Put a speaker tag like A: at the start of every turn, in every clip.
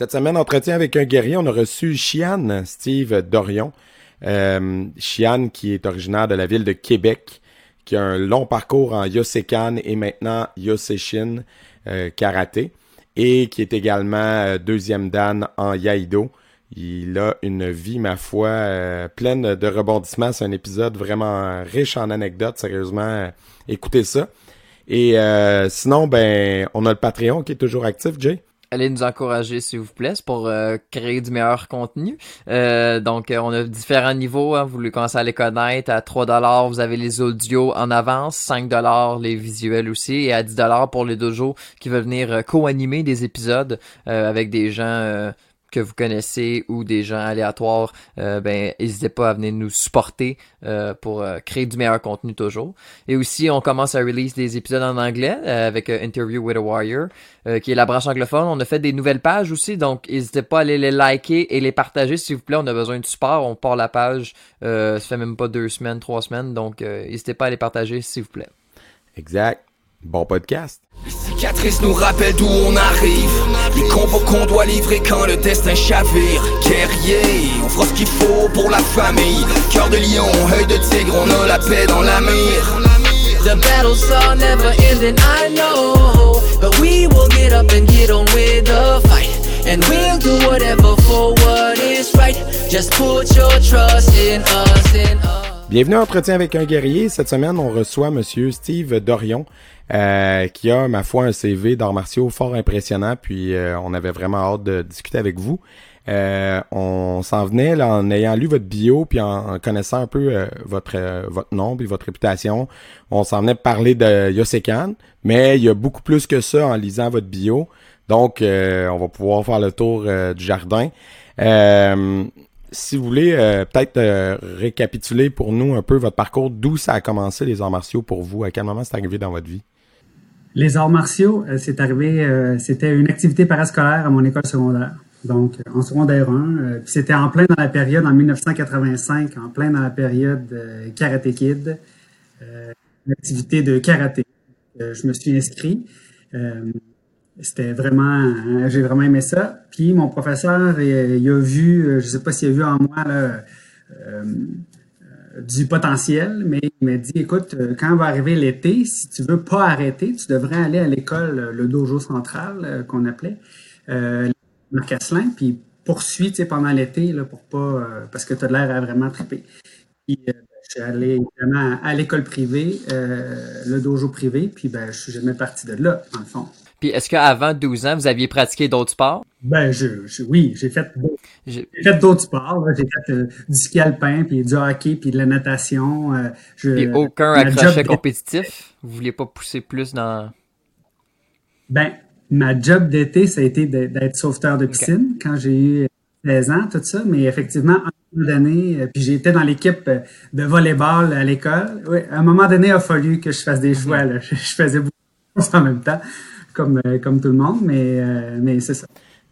A: Cette semaine, entretien avec un guerrier, on a reçu Chian, Steve Dorion. Euh, Chian, qui est originaire de la ville de Québec, qui a un long parcours en Yosekan et maintenant Yoseshin euh, karaté, et qui est également euh, deuxième dan en Yaido. Il a une vie, ma foi, euh, pleine de rebondissements. C'est un épisode vraiment riche en anecdotes. Sérieusement, écoutez ça. Et sinon, ben, on a le Patreon qui est toujours actif, Jay
B: allez nous encourager s'il vous plaît pour euh, créer du meilleur contenu. Euh, donc euh, on a différents niveaux, hein, vous voulez commencer à les connaître. À 3 dollars, vous avez les audios en avance, 5 dollars les visuels aussi et à 10 dollars pour les dojos qui veulent venir co-animer des épisodes avec des gens que vous connaissez ou des gens aléatoires, euh, ben n'hésitez pas à venir nous supporter euh, pour euh, créer du meilleur contenu toujours. Et aussi, on commence à release des épisodes en anglais avec Interview with a Warrior, qui est la branche anglophone. On a fait des nouvelles pages aussi, donc n'hésitez pas à aller les liker et les partager s'il vous plaît. On a besoin de support. On part la page, ça fait même pas deux semaines, trois semaines, donc n'hésitez pas à les partager s'il vous plaît.
A: Exact. Bon podcast.
C: Les cicatrices nous rappellent d'où on arrive. Les combos qu'on doit livrer quand le destin chavire. Guerrier, on fera ce qu'il faut pour la famille. Cœur de lion, œil de tigre, on a la paix dans la mire. The battles are never ending, I know. But we will get up and get on with the fight. And we'll do whatever for what is right. Just put your trust in us, in us.
A: Bienvenue à Entretien avec un guerrier. Cette semaine, on reçoit Monsieur Steve Dorion, euh, qui a, ma foi, un CV d'arts martiaux fort impressionnant. Puis, euh, on avait vraiment hâte de discuter avec vous. Euh, on s'en venait là, en ayant lu votre bio, puis en, connaissant un peu votre votre nom et votre réputation. On s'en venait parler de Yosekan, mais il y a beaucoup plus que ça en lisant votre bio. Donc, on va pouvoir faire le tour du jardin si vous voulez euh, peut-être euh, récapituler pour nous un peu votre parcours, d'où ça a commencé les arts martiaux pour vous, à quel moment c'est arrivé dans votre vie?
D: Les arts martiaux, euh, c'est arrivé, c'était une activité parascolaire à mon école secondaire. Donc, en secondaire 1, puis c'était en plein dans la période, en 1985, en plein dans la période Karate Kid, une activité de karaté. je me suis inscrit. C'était vraiment, euh, j'ai vraiment aimé ça. Puis mon professeur, il, a vu, euh, je sais pas s'il a vu en moi là, euh, du potentiel, mais il m'a dit, écoute, quand va arriver l'été, si tu veux pas arrêter, tu devrais aller à l'école, le dojo central qu'on appelait, euh, Marc Asselin, puis poursuis pendant l'été pour pas, parce que tu as l'air à vraiment triper. Puis, je suis allé évidemment à l'école privée, le dojo privé, puis ben, je suis jamais parti de là, en fond.
B: Puis est-ce qu'avant 12 ans, vous aviez pratiqué d'autres sports?
D: Ben, je, oui, j'ai fait, j'ai fait d'autres sports. J'ai fait euh, du ski alpin, puis du hockey, puis de la natation. Euh,
B: je, puis aucun accrochet compétitif? Vous vouliez pas pousser plus dans...
D: Ben, ma job d'été, ça a été d'être sauveteur de piscine quand j'ai eu 16 ans, tout ça. Mais effectivement, un moment donné, euh, puis j'étais dans l'équipe de volleyball à l'école. Oui, à un moment donné, il a fallu que je fasse des choix. Là. Je, je faisais beaucoup de choses en même temps comme, euh, comme tout le monde, mais, euh, mais c'est ça.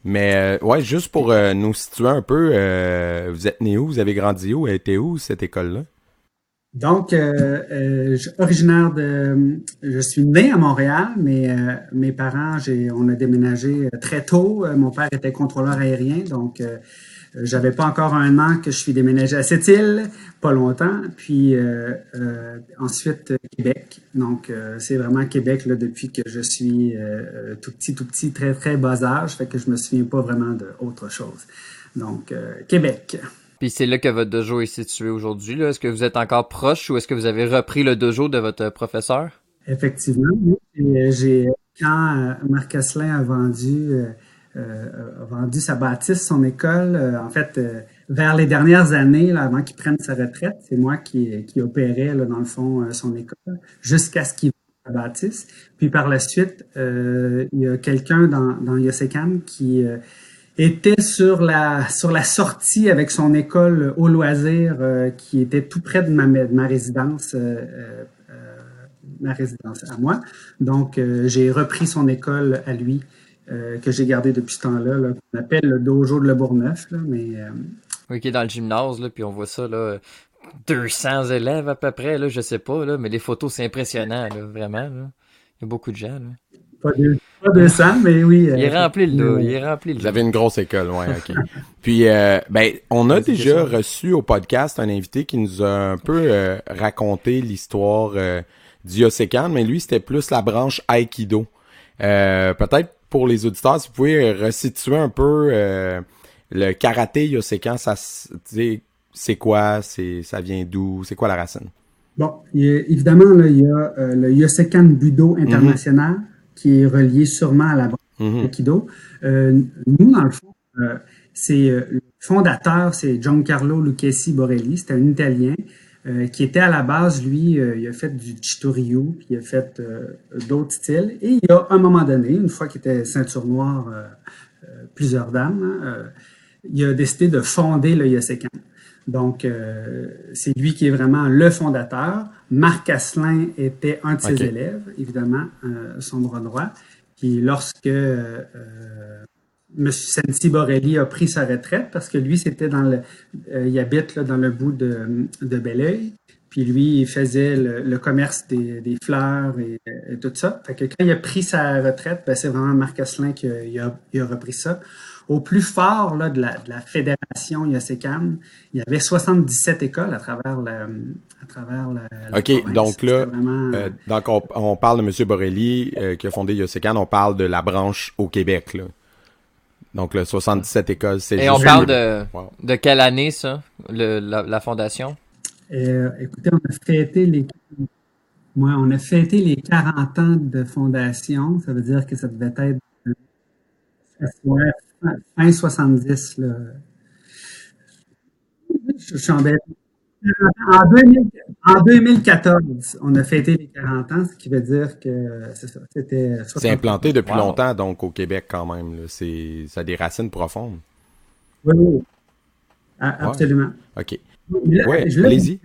A: Mais euh, ouais, juste pour nous situer un peu, vous êtes né où? Vous avez grandi où? Été où cette école-là?
D: Donc, je suis originaire de... Je suis né à Montréal, mais mes parents, j'ai, on a déménagé très tôt. Mon père était contrôleur aérien, donc euh, j'avais pas encore un an que je suis déménagé à cette île, pas longtemps. Puis euh, euh, ensuite Québec. Donc c'est vraiment Québec là depuis que je suis tout petit, tout petit, très très bas âge. Fait que je me souviens pas vraiment d'autre chose. Donc Québec.
B: Puis c'est là que votre dojo est situé aujourd'hui. Est-ce que vous êtes encore proche ou est-ce que vous avez repris le dojo de votre professeur?
D: Effectivement, J'ai quand Marc Asselin a vendu euh, a vendu sa bâtisse, son école. Euh, en fait, euh, vers les dernières années, avant qu'il prenne sa retraite, c'est moi qui, qui opérais, dans le fond, son école, jusqu'à ce qu'il sa bâtisse. Puis par la suite, il y a quelqu'un dans, dans qui était sur la sortie avec son école au loisir qui était tout près de ma résidence ma résidence à moi. Donc j'ai repris son école à lui euh, que j'ai gardé depuis ce temps-là, là, qu'on appelle le dojo de Le Bourgneuf. Là, mais, euh...
B: Oui, qui est dans le gymnase, là, puis on voit ça, là, 200 élèves à peu près, là, je sais pas, là, mais les photos, c'est impressionnant, là, vraiment. Là. Il y a beaucoup de gens. Là.
D: Pas, deux, pas 200, mais oui.
B: Il est rempli le dos. Il est rempli le
A: Vous avez une grosse école, ouais, ok. Puis, euh, ben, on a déjà reçu au podcast un invité qui nous a un peu euh, raconté l'histoire euh, du Yosekan, mais lui, c'était plus la branche Aikido. Euh, Peut-être pour les auditeurs, si vous pouvez resituer un peu euh, le karaté Yosekan, ça, c'est quoi, c'est, ça vient d'où, c'est quoi la racine?
D: Bon, il y a, évidemment, là, il y a euh, le Yosekan Budo International mm -hmm. qui est relié sûrement à la branche mm -hmm. Aikido. Euh, nous, dans le fond, euh, c'est le fondateur, c'est Giancarlo Lucchesi Borelli, c'est un Italien qui était à la base, lui, il a fait du Chitoryu, puis il a fait d'autres styles. Et il y a un moment donné, une fois qu'il était ceinture noire, plusieurs dames, hein, il a décidé de fonder le Yosekan. Donc, euh, c'est lui qui est vraiment le fondateur. Marc Asselin était un de ses okay. élèves, évidemment, euh, son bras droit. Puis lorsque euh, M. Sensi Borelli a pris sa retraite, parce que lui, c'était dans le, il habite là, dans le bout de, de Belleuil. Puis lui, il faisait le, le commerce des, des fleurs et, et, tout ça. Fait que quand il a pris sa retraite, ben, c'est vraiment Marc Asselin qui a, il a, il a repris ça au plus fort là, de, la, de la fédération Yosekan, il y avait 77 écoles à travers la, à travers la, la
A: OK, donc là, vraiment... euh, donc on, on, parle de M. Borelli euh, qui a fondé Yosekan, on parle de la branche au Québec. Là. Donc le 77 écoles, c'est
B: Et on parle de, wow. de quelle année ça, le, la, la, fondation?
D: Euh, écoutez, on a fêté les ouais, on a fêté les 40 ans de fondation. Ça veut dire que ça devait être ouais, fin 70. Là. Je, suis en, en, 2000, en 2014, on a fêté les 40 ans, ce qui veut dire que. C'était.
A: C'est implanté depuis wow. longtemps, donc au Québec quand même. C'est ça a des racines profondes.
D: Oui, oui. absolument.
A: Ouais. OK. Oui, allez-y.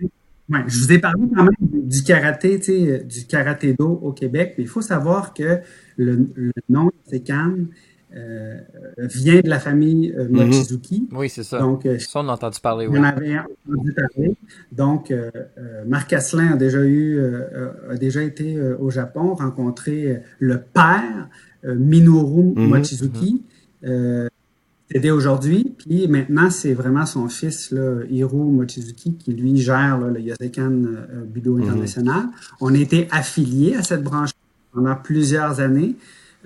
D: Ouais, je vous ai parlé quand même du karaté, du karaté-do au Québec, mais il faut savoir que le, le nom c'est Cannes euh, vient de la famille euh, Mochizuki.
B: Mm -hmm. Oui, c'est ça.
D: Donc, euh,
B: ça, on a entendu parler.
D: Oui. On avait entendu parler. Donc, euh, Marc Asselin a déjà eu, a déjà été au Japon, rencontré le père Minoru mm -hmm. Mochizuki. Mm -hmm. aujourd'hui, puis maintenant c'est vraiment son fils là, Hiro Mochizuki qui lui gère là, le Yosekan Budo International. On a été affiliés à cette branche pendant plusieurs années.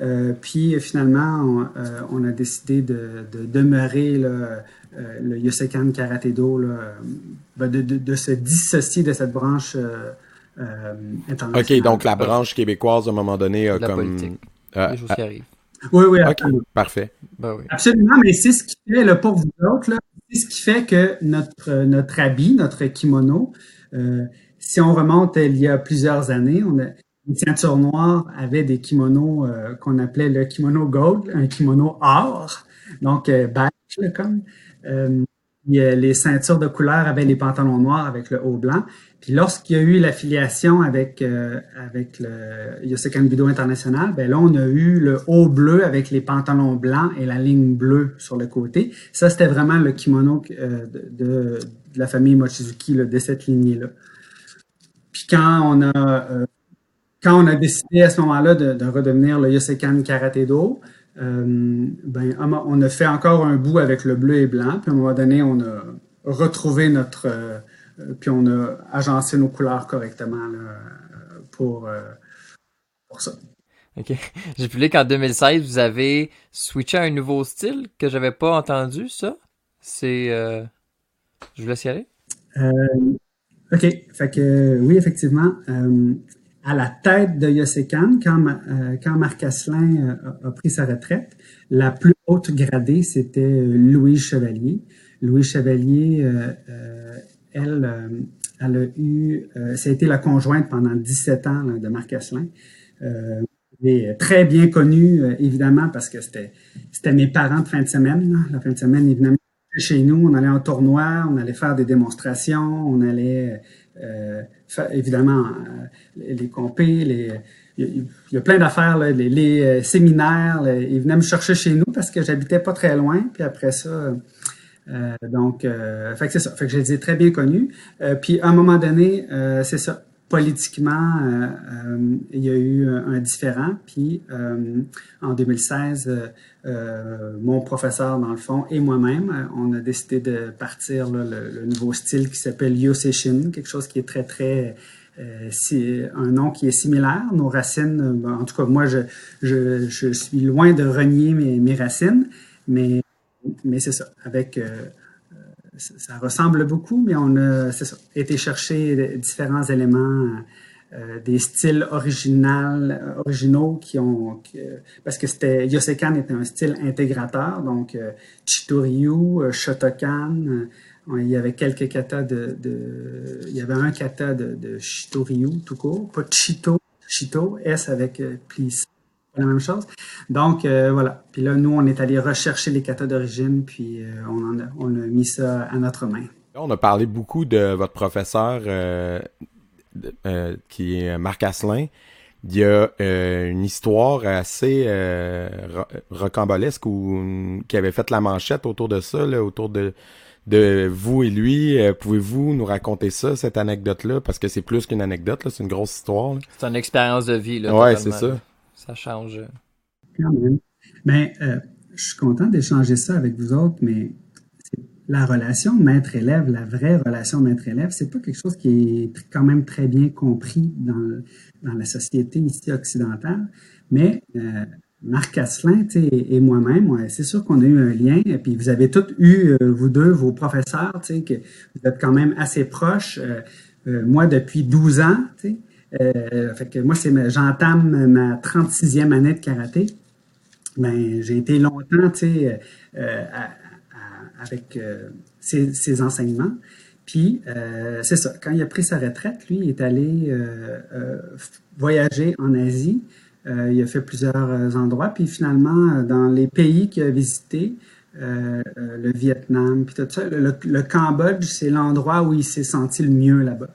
D: Euh, puis finalement, on, euh, on, a décidé de, de demeurer là, euh, le Yosekan Karate Do, là, ben, de, de, de, se dissocier de cette branche internationale.
A: OK, donc la branche québécoise, à un moment donné, a
B: la
A: comme...
B: Politique. Les choses qui arrivent.
D: Oui, oui,
A: OK, parfait.
B: Ben oui.
D: Absolument, mais c'est ce qui fait, là, pour vous autres, c'est ce qui fait que notre, notre habit, notre kimono, si on remonte il y a plusieurs années, on a, les ceintures noires avaient des kimonos euh, qu'on appelait le kimono gold, un kimono or, donc euh, beige comme. Euh, les ceintures de couleur avaient les pantalons noirs avec le haut blanc. Puis lorsqu'il y a eu l'affiliation avec euh, avec le Yosekan Budo International, ben là on a eu le haut bleu avec les pantalons blancs et la ligne bleue sur le côté. Ça c'était vraiment le kimono euh, de, de, la famille Mochizuki là, de cette lignée là. Puis quand on a euh, quand on a décidé à ce moment-là de, de, redevenir le Yosekan Karate Do, euh, ben, on a fait encore un bout avec le bleu et blanc, puis à un moment donné, on a retrouvé notre... Euh, puis on a agencé nos couleurs correctement là, pour, euh, pour ça.
B: OK. J'ai publié qu'en 2016, vous avez switché à un nouveau style que j'avais pas entendu, ça? C'est... Euh, je vous laisse y aller.
D: OK. Fait que, oui, effectivement à la tête de Yosekan, quand, euh, quand Marc Asselin euh, a, pris sa retraite, la plus haute gradée, c'était euh, Louise Chevalier. Louise Chevalier, euh, elle, elle a eu, ça a été la conjointe pendant 17 ans là, de Marc Asselin. est très bien connue, évidemment, parce que c'était c'était mes parents de fin de semaine. Là. La fin de semaine, évidemment, chez nous, on allait en tournoi, on allait faire des démonstrations, on allait euh, évidemment, euh, les compés, les, il y a plein d'affaires, les, les, euh, séminaires. Ils venaient me chercher chez nous parce que j'habitais pas très loin. Puis après ça, euh, donc, euh, fait que c'est ça. Fait que je les ai très bien connus. Euh, puis à un moment donné, c'est ça. Politiquement, il y a eu un différent. Puis en 2016, mon professeur, dans le fond, et moi-même, on a décidé de partir le, nouveau style qui s'appelle Yoseshin, quelque chose qui est très, très c'est un nom qui est similaire. Nos racines, en tout cas, moi, je, je, je suis loin de renier mes, mes racines, mais, mais c'est ça. Avec ça ressemble beaucoup, mais on a été chercher différents éléments, euh, des styles original, originaux qui ont, parce que c'était Yosekan était un style intégrateur, donc euh, Chitoryu, euh, Shotokan, euh, il y avait quelques katas de, il y avait un kata de, de Shitoryu tout court, pas Chito, Chito, S avec euh, plissé la même chose. Donc, euh, voilà. Puis là, nous, on est allé rechercher les katas d'origine, puis euh, on, a, on a mis ça à notre main.
A: On a parlé beaucoup de votre professeur euh, qui est Marc Asselin. Il y a une histoire assez rocambolesque ou qui avait fait la manchette autour de ça, là, autour de, de vous et lui. Pouvez-vous nous raconter ça, cette anecdote-là? Parce que c'est plus qu'une anecdote, c'est une grosse histoire.
B: C'est une expérience de vie. Là,
A: ouais, c'est ça
B: ça change.
D: Quand même. Euh, je suis content d'échanger ça avec vous autres, mais la relation maître-élève, la vraie relation maître-élève, c'est pas quelque chose qui est quand même très bien compris dans, dans la société ici occidentale. Mais euh, Marc Asselin et moi-même, c'est sûr qu'on a eu un lien. Et puis vous avez tous eu, euh, vous deux, vos professeurs, que vous êtes quand même assez proches. moi, depuis 12 ans, euh, fait que moi, c'est j'entame ma 36e année de karaté. Ben, j'ai été longtemps, tu sais, euh, avec ses, ses, enseignements. Puis, euh, c'est ça. Quand il a pris sa retraite, lui, il est allé voyager en Asie. il a fait plusieurs endroits. Puis, finalement, dans les pays qu'il a visités, le Vietnam, puis tout ça, le Cambodge, c'est l'endroit où il s'est senti le mieux là-bas.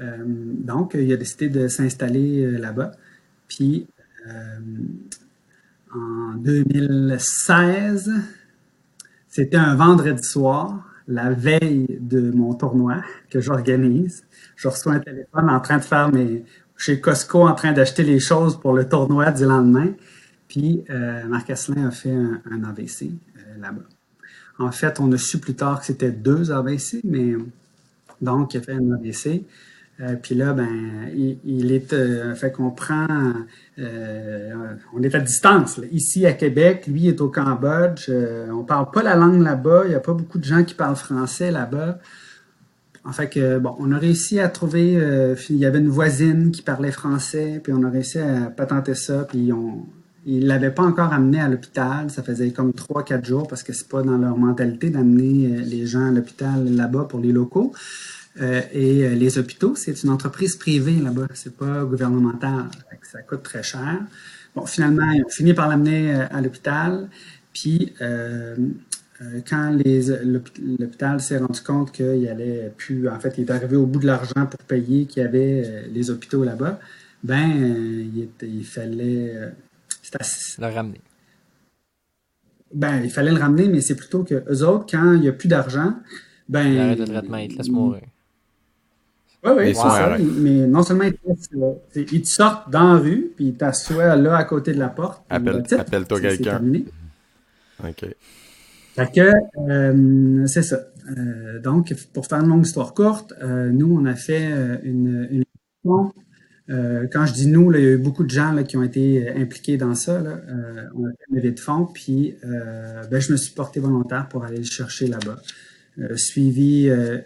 D: Euh, donc, il a décidé de s'installer euh, là-bas. Puis, euh, en 2016, c'était un vendredi soir, la veille de mon tournoi que j'organise. Je reçois un téléphone en train de faire mes chez Costco en train d'acheter les choses pour le tournoi du lendemain. Puis Marc Asselin a fait un, AVC là-bas. En fait, on a su plus tard que c'était deux AVC, mais donc il a fait un AVC. Euh, puis là, ben, il, est euh, fait qu'on prend, euh, on est à distance. Ici à Québec, lui est au Cambodge. on parle pas la langue là-bas. Il y a pas beaucoup de gens qui parlent français là-bas. En fait bon, on a réussi à trouver. il y avait une voisine qui parlait français, puis on a réussi à patenter ça. Puis on, ils l'avaient pas encore amené à l'hôpital. Ça faisait comme trois, quatre jours parce que c'est pas dans leur mentalité d'amener les gens à l'hôpital là-bas pour les locaux. Euh, et euh, les hôpitaux, c'est une entreprise privée là-bas, c'est pas gouvernemental. Ça coûte très cher. Bon, finalement, ils ont fini par l'amener euh, à l'hôpital. Puis, quand l'hôpital s'est rendu compte qu'il allait plus, en fait, il est arrivé au bout de l'argent pour payer qu'il y avait les hôpitaux là-bas, ben, il, il fallait
B: le ramener.
D: Ben, il fallait le ramener, mais c'est plutôt que eux autres, quand il n'y a plus d'argent, ben.
B: Il arrête le traitement, il te laisse mourir.
D: Oui, oui, Mais non seulement ils te, sortent dans la rue, puis ils t'assoient là à côté de la porte.
A: Appelle-toi quelqu'un. OK.
D: Fait que, euh, c'est ça. Euh, donc, pour faire une longue histoire courte, euh, nous, on a fait une, une quand je dis nous, là, il y a eu beaucoup de gens là, qui ont été impliqués dans ça. Là. on a fait une levée de fonds, puis ben, je me suis porté volontaire pour aller le chercher là-bas. Euh, suivi euh,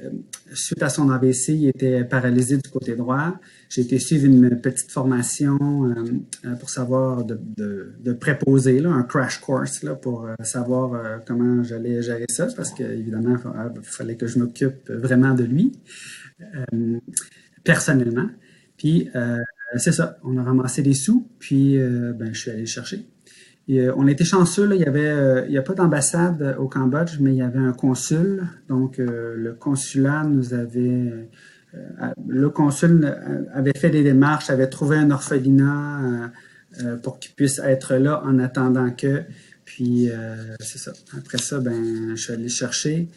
D: suite à son AVC, il était paralysé du côté droit. J'ai été suivre une petite formation euh, pour savoir de, de, de préposer, là, un crash course là, pour savoir comment j'allais gérer ça, parce qu'évidemment, il fallait que je m'occupe vraiment de lui personnellement. Puis c'est ça, on a ramassé des sous, puis ben, je suis allé le chercher. Euh, on était chanceux, il y avait, euh, il y a pas d'ambassade au Cambodge, mais il y avait un consul. Donc, euh, le consulat nous avait, le consul avait fait des démarches, avait trouvé un orphelinat pour qu'il puisse être là en attendant que. Puis, c'est ça. Après ça, ben, je suis allé chercher.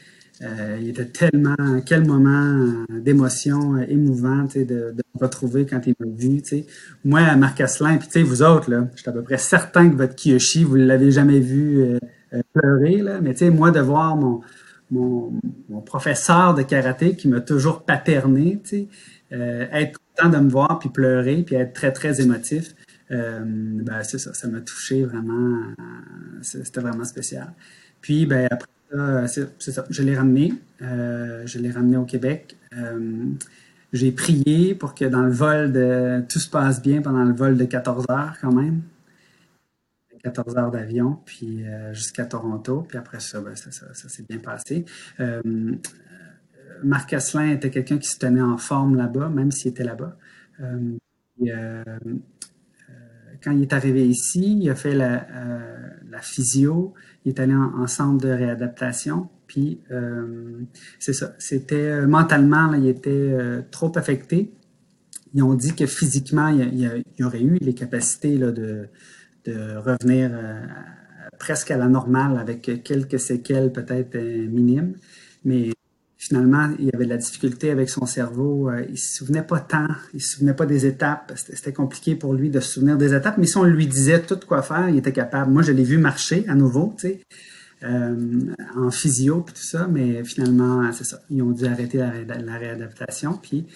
D: Euh, il était tellement, quel moment d'émotion émouvant de, de me retrouver quand il m'a vu. sais. Moi, Marc Asselin, puis vous autres, là, je suis à peu près certain que votre Kiyoshi, vous ne l'avez jamais vu pleurer, là, mais moi, de voir mon, mon, mon, professeur de karaté qui m'a toujours paterné, être content de me voir, puis pleurer, puis être très, très émotif. Euh, ben, c'est ça, ça m'a touché vraiment. C'était vraiment spécial. Puis, ben, après ça, je l'ai ramené. Euh, je l'ai ramené au Québec. Euh, j'ai prié pour que dans le vol de. Tout se passe bien pendant le vol de 14 heures, quand même. 14 heures d'avion, puis jusqu'à Toronto. Puis après ça, ben, ça, s'est bien passé. Marc Asselin était quelqu'un qui se tenait en forme là-bas, même s'il était là-bas. Euh, quand il est arrivé ici, il a fait la, euh, physio, il est allé en, centre de réadaptation, puis euh, c'est ça, c'était euh, mentalement, il était trop affecté. Ils ont dit que physiquement, il, aurait eu les capacités de, de revenir presque à la normale avec quelques séquelles peut-être minimes, mais finalement, il avait de la difficulté avec son cerveau. Euh, il se souvenait pas tant, il se souvenait pas des étapes. C'était compliqué pour lui de se souvenir des étapes, mais si on lui disait tout quoi faire, il était capable. Moi, je l'ai vu marcher à nouveau, tu sais, euh, en physio puis tout ça, mais finalement, c'est ça. Ils ont dû arrêter la, réadaptation, puis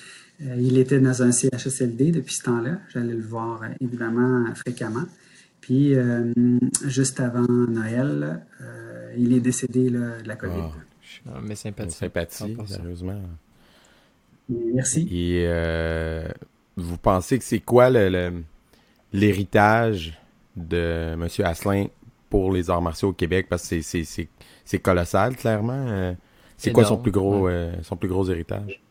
D: euh, il était dans un CHSLD depuis ce temps-là. J'allais le voir évidemment fréquemment. Puis juste avant Noël, il est décédé de la COVID.
B: Ah. Ah, mais sympathie.
A: Sympathie, sérieusement.
D: Merci.
A: Et euh, vous pensez que c'est quoi l'héritage de M. Asselin pour les arts martiaux au Québec? Parce que c'est colossal, clairement. Euh, c'est quoi son plus gros euh, son plus gros héritage?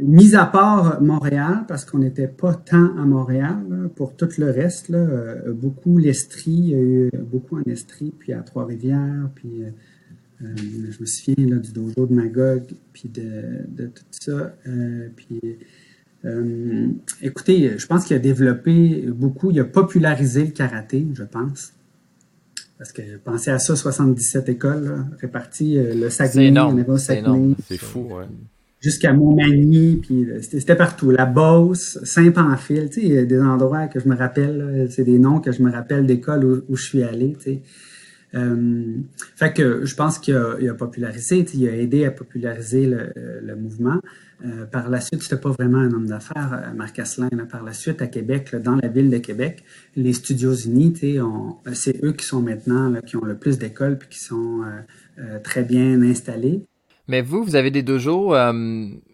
D: mis à part Montréal, parce qu'on n'était pas tant à Montréal, pour tout le reste, là, beaucoup l'Estrie, il y a eu beaucoup en Estrie, puis à Trois-Rivières, puis euh, je me souviens là, du dojo de Magog, puis de, tout ça. Euh, puis, euh, écoutez, je pense qu'il a développé beaucoup, il a popularisé le karaté, je pense. Parce que pensez à ça, 77 écoles réparties, le Saguenay,
A: C'est fou, ouais.
D: Jusqu'à Montmagny, puis c'était partout. La Beauce, Saint-Pamphile, tu sais, il y a des endroits que je me rappelle, c'est des noms que je me rappelle d'écoles où, où, je suis allé, tu sais. Euh, fait que je pense qu'il a, popularisé, il a aidé à populariser le, le mouvement. Euh, par la suite, c'était pas vraiment un homme d'affaires, euh, Marc Asselin. par la suite, à Québec, dans la ville de Québec, les Studios Unis, c'est eux qui sont maintenant, qui ont le plus d'écoles puis qui sont euh, très bien installés.
B: Mais vous, vous avez des dojos,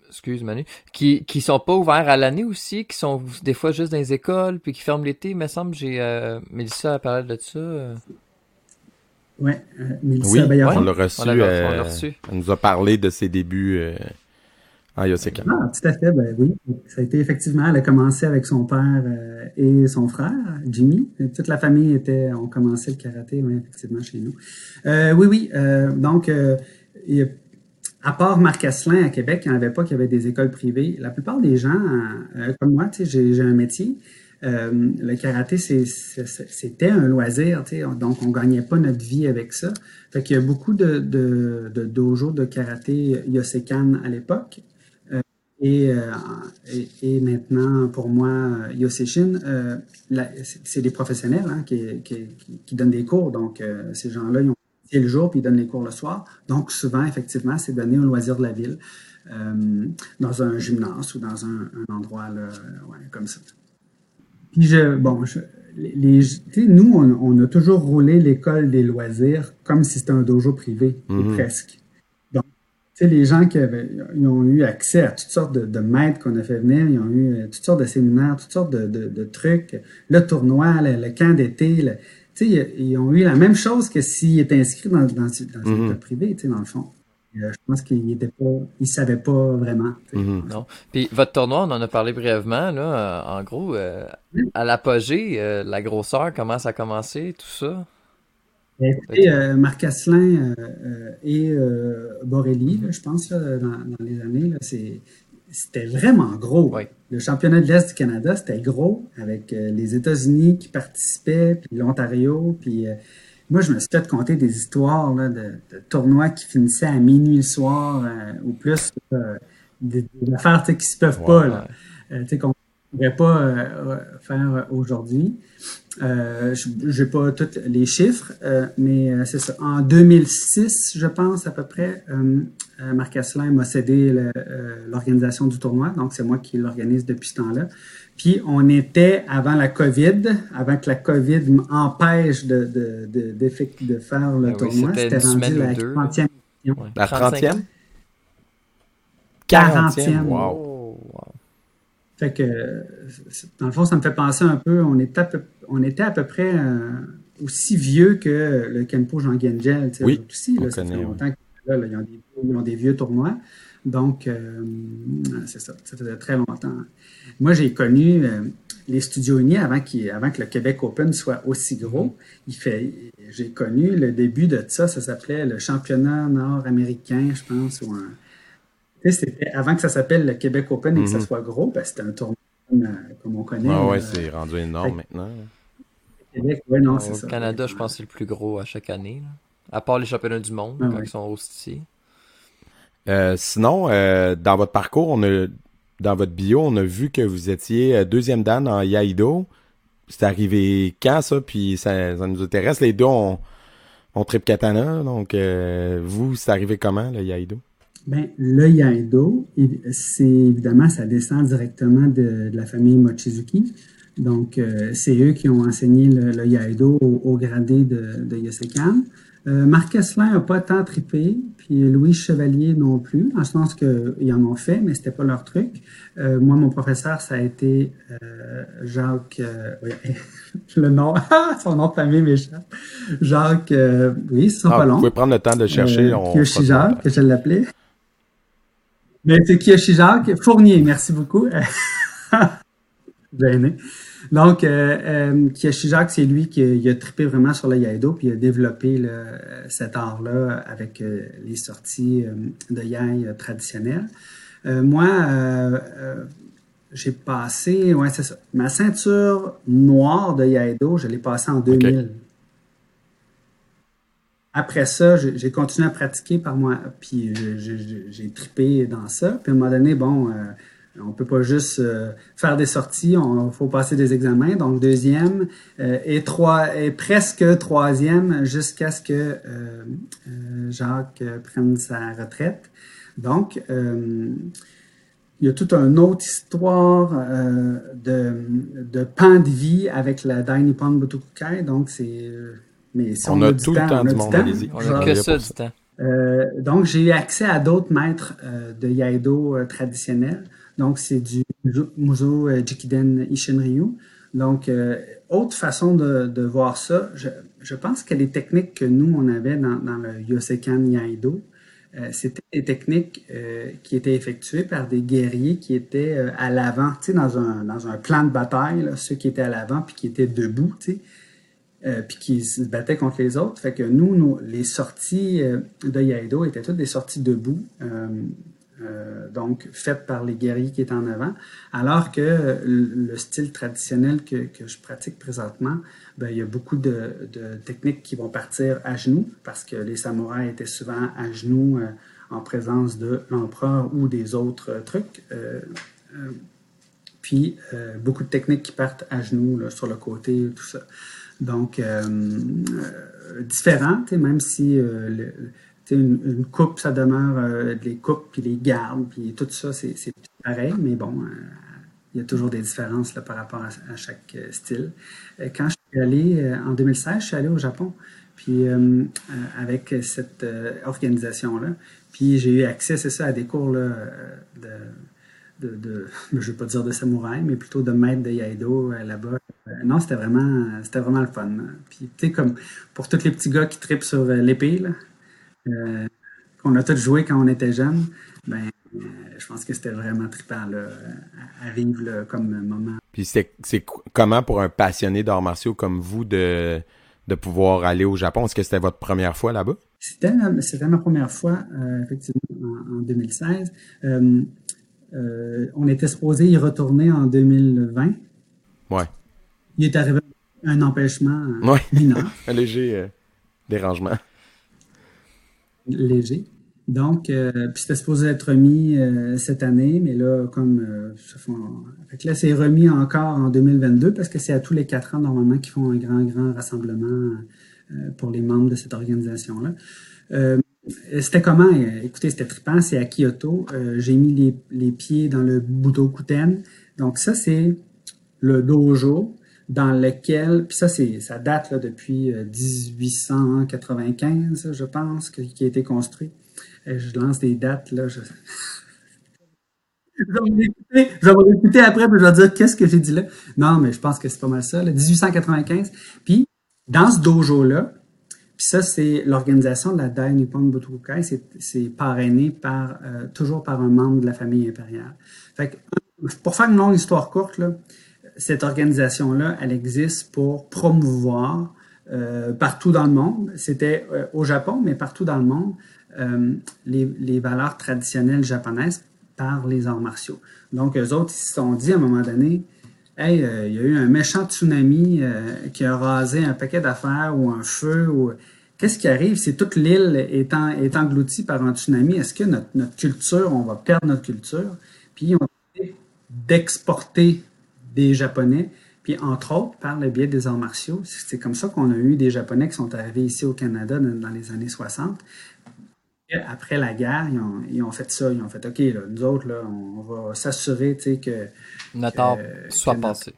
B: excuse Manu, qui qui sont pas ouverts à l'année aussi, qui sont des fois juste dans les écoles puis qui ferment l'été. Il me semble, j'ai Mélissa a parlé de ça.
D: Ouais, euh,
A: oui, on l'a reçu, euh, reçu. Elle nous a parlé de ses débuts euh, en Yosekan.
D: Ah, tout à fait, ben oui. Ça a été effectivement, elle a commencé avec son père et son frère, Jimmy. Toute la famille était, on commençait le karaté, oui, effectivement, chez nous. oui, oui. donc, à part Marc Asselin à Québec, il n'y en avait pas qui avait des écoles privées. La plupart des gens, comme moi, j'ai un métier. Euh, le karaté, c'était un loisir, donc on gagnait pas notre vie avec ça. Fait qu'il y a beaucoup de, de, de de karaté Yosekan à l'époque. Euh, et, euh, et, et, maintenant, pour moi, Yoseshin, euh, c'est des professionnels hein, qui, qui, qui, donnent des cours. Donc, ces gens-là, ils ont le jour puis ils donnent les cours le soir. Donc, souvent, effectivement, c'est donné au loisir de la ville, dans un gymnase ou dans un, un endroit là, ouais, comme ça. Puis je, bon, les, nous, on, a toujours roulé l'école des loisirs comme si c'était un dojo privé, mhm. presque. Donc, tu sais, les gens qui avaient, ils ont eu accès à toutes sortes de, maîtres qu'on a fait venir, ils ont eu euh, toutes sortes de séminaires, toutes sortes de, trucs, le tournoi, le, camp d'été, sais, ils ont eu la même chose que s'ils étaient inscrits dans, dans, dans mhm. privée, tu sais, dans le fond. Euh, je pense qu'il était pas, il savait pas vraiment.
B: Mhm. Non. Puis votre tournoi, on en a parlé brièvement là. Euh, en gros, euh, à l'apogée, la grosseur, comment ça a commencé, tout ça?
D: Écoutez, Marc Asselin et Borelli, je pense, dans, les années, c'était vraiment gros. Le championnat de l'Est du Canada, c'était gros, avec les États-Unis qui participaient, puis l'Ontario, puis moi, je me suis fait compter des histoires là, de, tournois qui finissaient à minuit le soir ou plus, des, affaires qui se peuvent pas, là, qu'on ne pourrait pas faire aujourd'hui. Euh, je n'ai pas tous les chiffres, euh, mais euh, c'est ça. En 2006, je pense à peu près, Marc Asselin m'a cédé l'organisation du tournoi, donc c'est moi qui l'organise depuis ce temps-là. Puis on était avant la COVID, avant que la COVID m'empêche de, de, de, de, faire le ah tournoi. C'était rendu la 30e
A: La 30e?
D: 40e. Wow. Fait que, dans le fond, ça me fait penser un peu, on était à peu, on était à peu près euh, aussi vieux que le Kenpo Jean Gengel.
A: Oui,
D: aussi, là, ça fait longtemps qu'ils ont, des vieux tournois. Donc, euh, c'est ça, ça faisait très longtemps. Moi, j'ai connu euh, les studios unis avant, avant que le Québec Open soit aussi gros. Il fait, j'ai connu le début de ça, ça s'appelait le championnat nord-américain, je pense, ou un, c'était avant que ça s'appelle le Québec Open et que ça mhm. soit gros, ben, c'était un tournoi comme, on connaît.
A: Ah ouais, c'est rendu énorme maintenant.
D: Québec, ouais, non, c'est ça.
B: Au Canada, je pense que c'est le plus gros à chaque année. À part les championnats du monde, ah quand ils sont aussi.
A: Euh, sinon, euh, dans votre parcours, on a, dans votre bio, on a vu que vous étiez euh, deuxième dan en Yaido. C'est arrivé quand ça? Puis ça, nous intéresse. Les deux, on, on trip katana. Donc, vous, c'est arrivé comment, le Yaido?
D: Ben, le Yaido, c'est évidemment, ça descend directement de, la famille Mochizuki. Donc, euh, c'est eux qui ont enseigné le, Yaido au, gradé de, de Yosekan. Euh, Marc Esselin n'a pas tant trippé, puis Louis Chevalier non plus, en ce sens qu'ils en ont fait, mais c'était pas leur truc. Euh, moi, mon professeur, ça a été euh, Jacques, oui, le nom, son nom de famille m'échappe. Jacques, oui, c'est ah, pas long. Vous
A: pouvez prendre le temps de chercher. On
D: Kiyoshi Jacques, que je l'appelais. Mais c'est Kiyoshi Jacques. Fournier, merci beaucoup. Gêné. Donc, euh, euh, Jacques, c'est lui qui a, trippé vraiment sur le Yaido, puis il a développé cet art-là avec euh, les sorties euh, de Yai traditionnelles. moi, j'ai passé, ouais, c'est ça. Ma ceinture noire de Yaido, je l'ai passée en 2000. Après ça, j'ai continué à pratiquer par moi, puis j'ai tripé dans ça. Puis à un moment donné, bon, euh, on peut pas juste euh, faire des sorties, il faut passer des examens. Donc deuxième euh, et trois et presque troisième jusqu'à ce que Jacques prenne sa retraite. Donc il y a toute une autre histoire de, de pan de vie avec la Dai Nippon Butokukai. Donc c'est mais
A: on, a, tout le temps, du monde,
B: On a que ça du temps.
D: Euh, donc, j'ai eu accès à d'autres maîtres euh, de Yaido euh, traditionnels. Donc, c'est du Muzo Jikiden Ishinryu. Donc, autre façon de, voir ça, je, pense que les techniques que nous, on avait dans, le Yosekan Yaido, c'était des techniques qui étaient effectuées par des guerriers qui étaient à l'avant, dans un, dans un plan de bataille, ceux qui étaient à l'avant puis qui étaient debout. Euh, puis qui se battaient contre les autres. Fait que nous, les sorties euh, de Yaido étaient toutes des sorties debout, euh, donc faites par les guerriers qui étaient en avant, alors que le style traditionnel que, je pratique présentement, ben, il y a beaucoup de, techniques qui vont partir à genoux, parce que les samouraïs étaient souvent à genoux en présence de l'empereur ou des autres trucs. puis beaucoup de techniques qui partent à genoux sur le côté, tout ça. Donc, euh, euh, différent, même si euh, une, coupe, ça demeure les coupes, puis les gardes, puis tout ça, c'est pareil, mais bon, il y a toujours des différences là, par rapport à, chaque style. quand je suis allé, en 2016, je suis allé au Japon, puis avec cette organisation-là, puis j'ai eu accès, c'est ça, à des cours là, de de, je pas dire de samouraï, mais plutôt de maître de Yaido euh, là-bas. Euh, non, c'était vraiment, vraiment le fun. Puis, tu sais, comme pour tous les petits gars qui tripent sur euh, l'épée, qu'on a tous joué quand on était jeunes, ben, je pense que c'était vraiment trippant là, à vivre comme moment.
A: Puis c'est comment pour un passionné d'arts martiaux comme vous de, de pouvoir aller au Japon? Est-ce que c'était votre première fois là-bas?
D: C'était ma première fois, effectivement, en, en 2016. Euh, on était supposé y retourner en 2020.
A: Ouais.
D: Il est arrivé un empêchement euh, mineur.
A: un léger. Euh, dérangement.
D: Léger. Donc, euh, puis c'était supposé être remis euh, cette année, mais là, comme euh, ça fait, fait là, c'est remis encore en 2022 parce que c'est à tous les quatre ans normalement qu'ils font un grand, grand rassemblement euh, pour les membres de cette organisation-là. Euh, c'était comment? Écoutez, c'était trippant, c'est à Kyoto. J'ai mis les, les, pieds dans le Kuten. Donc ça, c'est le dojo dans lequel, puis ça, c'est, ça date là, depuis 1895, je pense, qui a été construit je lance des dates, là. Je... je vais réécouter après, puis je vais dire qu'est-ce que j'ai dit là. Non, mais je pense que c'est pas mal ça, là. 1895. Puis, dans ce dojo-là, puis ça, c'est l'organisation de la Dai Nippon Butokukai, c'est parrainé par, euh, toujours par un membre de la famille impériale. Fait que, pour faire une longue histoire courte, là, cette organisation-là, elle existe pour promouvoir euh, partout dans le monde. C'était euh, au Japon, mais partout dans le monde, euh, les, valeurs traditionnelles japonaises par les arts martiaux. Donc, eux autres, ils se sont dit à un moment donné, Hey, il y a eu un méchant tsunami qui a rasé un paquet d'affaires ou un feu. Qu'est-ce qui arrive? Si toute l'île est, engloutie par un tsunami? Est-ce que notre, notre, culture, on va perdre notre culture? Puis, on d'exporter des Japonais, puis entre autres, par le biais des arts martiaux. C'est comme ça qu'on a eu des Japonais qui sont arrivés ici au Canada dans les années 60 après la guerre, ils ont, fait ça. Ils ont fait OK, là, nous autres, là, on va s'assurer que.
B: Notre art soit passé.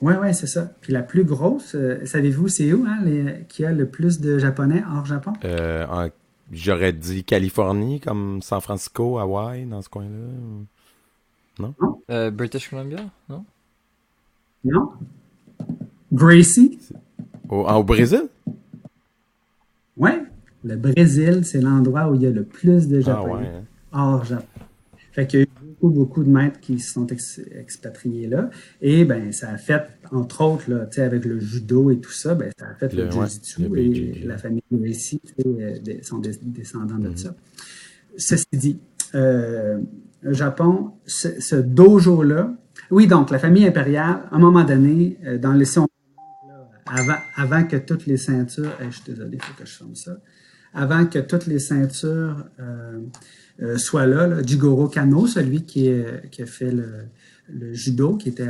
D: Oui, oui, c'est ça. Puis la plus grosse, euh, savez-vous, c'est où hein, qui a le plus de Japonais hors Japon?
A: Euh, j'aurais dit Californie, comme San Francisco, Hawaï, dans ce coin-là. Non?
B: Euh, British Columbia, non?
D: Non. Gracie?
A: Au, au Brésil?
D: Oui. Le Brésil, c'est l'endroit où il y a le plus de ah Japonais hein. hors Japon. Fait qu'il y a eu beaucoup, beaucoup de maîtres qui se sont expatriés là. Et ben, ça a fait, entre autres, là, avec le judo et tout ça, ben, ça a fait le, jiu-jitsu et la famille ici euh, sont des descendants de mm-hmm. ça. Ceci dit, euh, Japon, ce, dojo-là, oui, donc la famille impériale, à un moment donné, euh, dans les avant, avant que toutes les ceintures, je suis désolé, il faut que je ferme ça avant que toutes les ceintures euh, euh, soient là. Jigoro Kano, celui qui, a fait le, judo, qui était,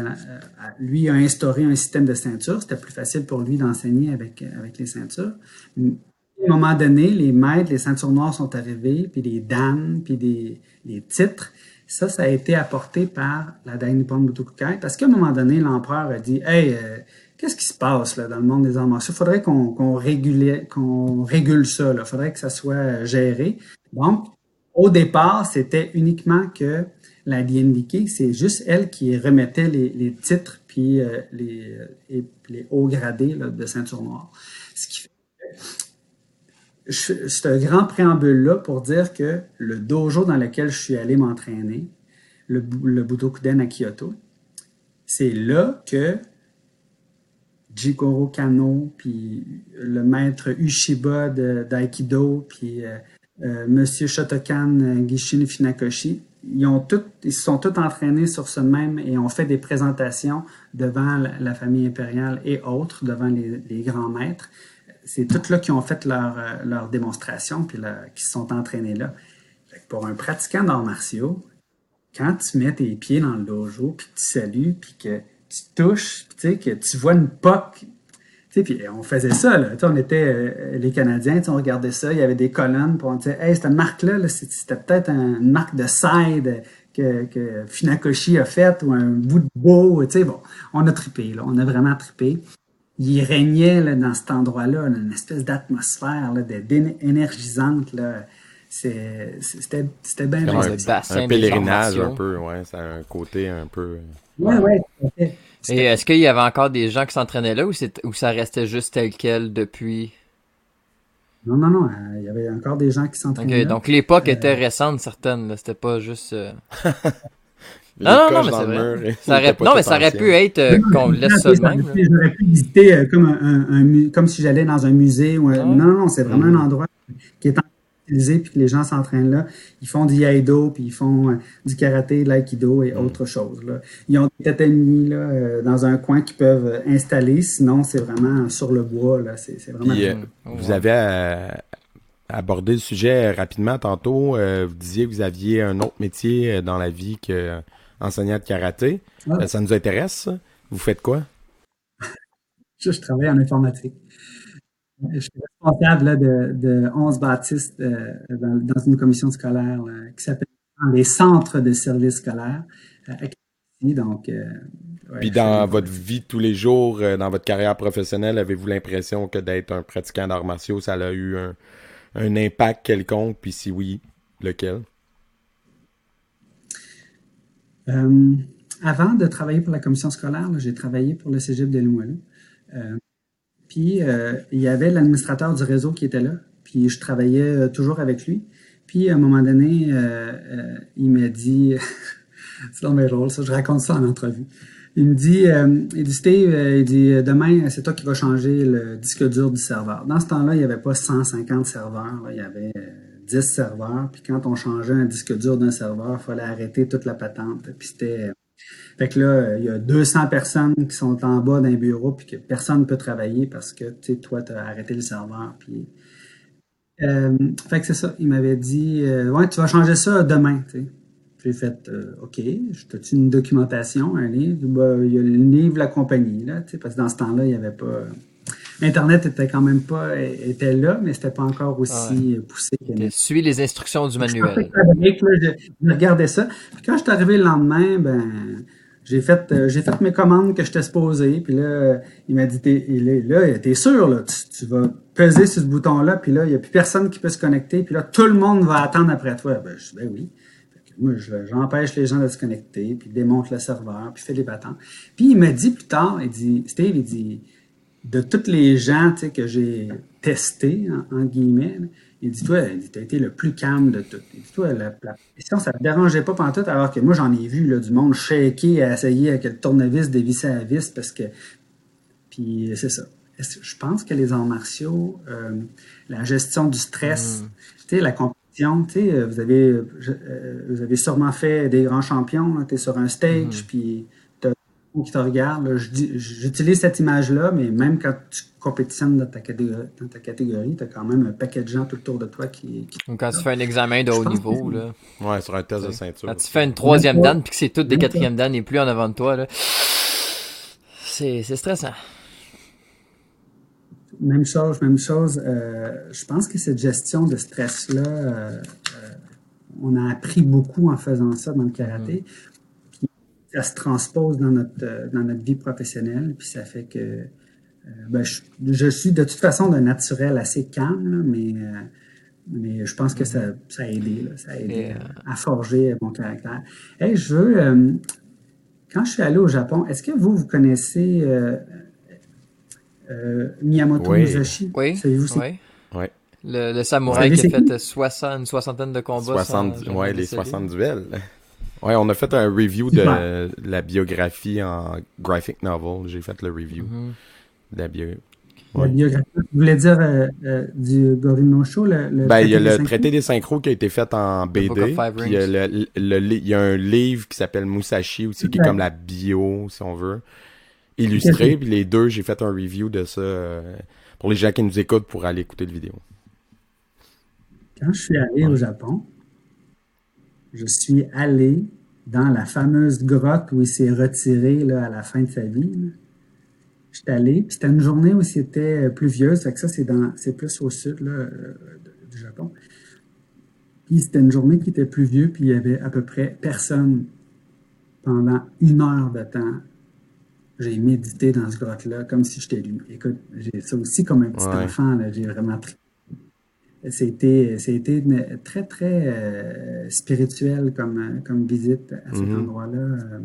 D: lui a instauré un système de ceintures. C'était plus facile pour lui d'enseigner avec, avec les ceintures. À un moment donné, les maîtres, les ceintures noires sont arrivés, puis les dan, puis les titres. Ça, ça a été apporté par la Dai Nippon Butokukai, parce qu'à un moment donné, l'empereur a dit, hey, qu'est-ce qui se passe là, dans le monde des arts martiaux? Il faudrait qu'on régule, qu'on régule ça. Il faudrait que ça soit géré. Donc, au départ, c'était uniquement que la DNDK, c'est juste elle qui remettait les, titres puis euh, les, hauts gradés de ceinture noire. C'est un grand préambule-là pour dire que le dojo dans lequel je suis allé m'entraîner, le, le Budokuden à Kyoto, c'est là que Jigoro Kano, puis le maître Ushiba d'Aikido, puis euh, euh, Monsieur Shotokan Gishin Finakoshi, ils, ils se sont tous entraînés sur ce même et ont fait des présentations devant la, famille impériale et autres, devant les, grands maîtres. C'est tout là qui ont fait leur, leur démonstration, puis qui se sont entraînés là. pour un pratiquant d'arts martiaux, quand tu mets tes pieds dans le dojo, puis tu salues, puis que tu touches, tu sais, que tu vois une POC. Puis on faisait ça, là. on était euh, les Canadiens, on regardait ça, il y avait des colonnes, puis on disait, hey, cette marque-là, -là, c'était peut-être une marque de side que, que Finakoshi a faite ou un bout de beau, bon, on a trippé, là, on a vraiment trippé. Il régnait là, dans cet endroit-là une espèce d'atmosphère énergisante, là. C'était bien
A: un, un pèlerinage un peu, ouais, ça a un côté un peu.
D: Ouais, ouais.
B: Et est-ce qu'il y avait encore des gens qui s'entraînaient là ou, ou ça restait juste tel quel depuis?
D: Non, non, non. Euh, il y avait encore des gens qui s'entraînaient.
B: là. Donc l'époque était euh, récente, certaine. C'était pas juste. Euh, non, non, non, mais c'est vrai. Ça aurait... Non, mais ça aurait pu être qu'on laisse ça de même.
D: J'aurais pu visiter comme, un, comme si j'allais dans un musée. Ou Non, non, non, c'est vraiment un endroit qui est en utilisé puis que les gens s'entraînent là. Ils font du aido puis ils font euh, du karaté, de l'aïkido et mm. autre chose. Là. Ils ont des tatamis là, euh, dans un coin qu'ils peuvent installer. Sinon, c'est vraiment sur le bois. Là. C'est, vraiment...
A: vous avez abordé le sujet rapidement tantôt. vous disiez que vous aviez un autre métier dans la vie que enseignant de karaté. Ah. ça nous intéresse. Vous faites quoi?
D: je travaille en informatique. Je suis responsable de, de 11 baptistes euh, dans, une commission scolaire qui s'appelle les centres de services scolaires. Euh, donc, euh,
A: Puis dans votre vie de tous les jours, dans votre carrière professionnelle, avez-vous l'impression que d'être un pratiquant d'arts martiaux, ça a eu un, impact quelconque? Puis si oui, lequel?
D: Avant de travailler pour la commission scolaire, j'ai travaillé pour le Cégep de Limoilou. Euh, puis euh, il y avait l'administrateur du réseau qui était là. Puis je travaillais euh, toujours avec lui. Puis à un moment donné, il m'a dit, c'est dans mes rôles, ça, je raconte ça en entrevue. Il me dit, il dit Steve, il dit demain c'est toi qui vas changer le disque dur du serveur. Dans ce temps-là, il n'y avait pas 150 serveurs, il y avait 10 serveurs. Puis quand on changeait un disque dur d'un serveur, il fallait arrêter toute la patente. Puis c'était fait que là, il y a 200 personnes qui sont en bas d'un bureau puis que personne ne peut travailler parce que, tu sais, toi, tu as arrêté le serveur. Puis... Euh, fait que c'est ça. Il m'avait dit, euh, ouais, tu vas changer ça demain, tu sais. J'ai fait, euh, OK, as-tu une documentation, un livre? Ben, il y a le livre La Compagnie, là, tu sais, parce que dans ce temps-là, il n'y avait pas... Internet était quand même pas était là, mais c'était pas encore aussi poussé.
B: Que suis les instructions du manuel.
D: Je, regardais ça. Puis quand je suis arrivé le lendemain, ben j'ai fait, euh, j'ai fait mes commandes que je t'ai supposé, puis là, il m'a dit, t'es, là, t'es sûr, là, tu, vas peser sur ce bouton-là, puis là, il n'y a plus personne qui peut se connecter, puis là, tout le monde va attendre après toi. Ben, je dis, ben oui. moi, j'empêche les gens de se connecter, puis démonte le serveur, puis fait des battants. Puis il m'a dit plus tard, il dit, Steve, il dit, de tous les gens, tu sais, que j'ai testés, en guillemets, il dit, toi, tu as été le plus calme de tout. Il dit, toi, la, question, ça ne te dérangeait pas pendant tout, alors que moi, j'en ai vu là, du monde shaker à essayer avec le tournevis dévisser à vis parce que. Puis c'est ça. Je pense que les arts martiaux, euh, la gestion du stress, mm. tu sais, la compétition, tu sais, vous avez, euh, vous avez sûrement fait des grands champions, tu es sur un stage, mm. puis qui te regarde, j'utilise cette image-là, mais même quand tu compétitionnes dans ta catégorie, dans ta catégorie, tu as quand même un paquet de gens tout autour de toi qui.
B: quand tu fais un examen de haut niveau, là.
A: Ouais, sur un test de ceinture.
B: Quand tu fais une troisième dan, puis que c'est toutes des quatrièmes dan et plus en avant de toi, là. C'est stressant.
D: Même chose, même chose. Euh, je pense que cette gestion de stress-là, euh, euh, on a appris beaucoup en faisant ça dans le karaté. Mm ça se transpose dans notre, euh, dans notre vie professionnelle, puis ça fait que euh, ben, je, suis de toute façon d'un naturel assez calme, mais, euh, mais je pense que ça, ça a aidé, ça a aidé à, forger mon caractère. Hey, je veux, quand je suis allé au Japon, est-ce que vous, vous connaissez Miyamoto
B: oui.
D: Musashi?
B: Oui, oui. Le, le samouraï qui a fait 60, une soixantaine de combats.
A: 60, ouais, les 60 duels. Ouais, on a fait un review de la biographie en graphic novel. J'ai fait le review
D: de la biographie. Vous voulez dire euh, euh, du Gorino Show? Le,
A: ben, il y a le traité des synchros qui a été fait en BD. Puis il y, a il y a un livre qui s'appelle Musashi aussi, qui est comme la bio, si on veut, illustré. Puis les deux, j'ai fait un review de ça euh, pour les gens qui nous écoutent pour aller écouter le vidéo.
D: Quand je suis allé au Japon, je suis allé dans la fameuse grotte où il s'est retiré là, à la fin de sa vie. Je suis allé, puis c'était une journée où c'était pluvieuse, fait que ça, c'est dans c'est plus au sud là, euh, du Japon. Puis c'était une journée qui était pluvieuse, puis il y avait à peu près personne pendant une heure de temps. J'ai médité dans ce grotte-là comme si j'étais lui. Écoute, j'ai ça aussi comme un petit enfant, j'ai vraiment pris c'était été très, très euh, spirituel comme, comme visite à cet mm-hmm. endroit-là. Euh,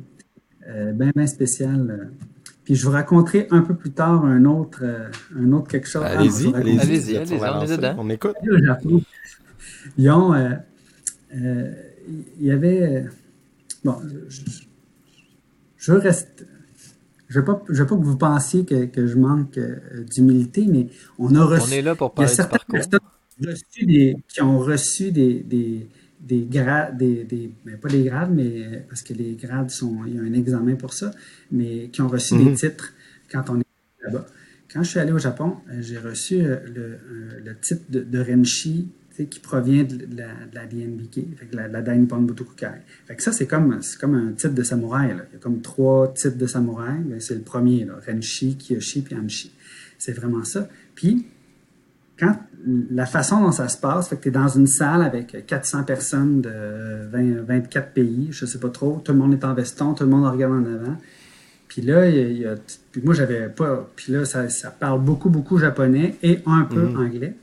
D: euh, bien, bien spécial. Puis je vous raconterai un peu plus tard un autre, un autre quelque chose.
A: Allez-y,
B: allez-y, allez
A: on, on écoute.
D: Ils ont, il y avait, bon, je, je reste, je ne veux, veux, pas que vous pensiez que, que je manque d'humilité, mais on a reçu.
B: On est là pour parler du parcours.
D: Reçu des, qui ont reçu des, des, des grades, des, des ben, pas des grades, mais parce que les grades sont, il y a un examen pour ça, mais qui ont reçu des
A: Mhm.
D: titres quand on est là-bas. Quand je suis allé au Japon, euh, j'ai reçu euh, le, euh, le titre de, de Renshi, qui provient de la, de la DNBK, fait que la, la Dai Nippon Butokukai. Fait que ça, c'est comme, comme un titre de samouraï. Là. Il y a comme trois titres de samouraï. mais C'est le premier, là, Renshi, Kiyoshi, puis Anshi. C'est vraiment ça. Puis, quand la façon dont ça se passe, fait que tu es dans une salle avec 400 personnes de 20, 24 pays, je sais pas trop, tout le monde est en veston, tout le monde regarde en avant. Puis là, il y a, il y a- puis moi j'avais pas, puis là ça, ça parle beaucoup beaucoup japonais et un peu
A: Mhm.
D: anglais.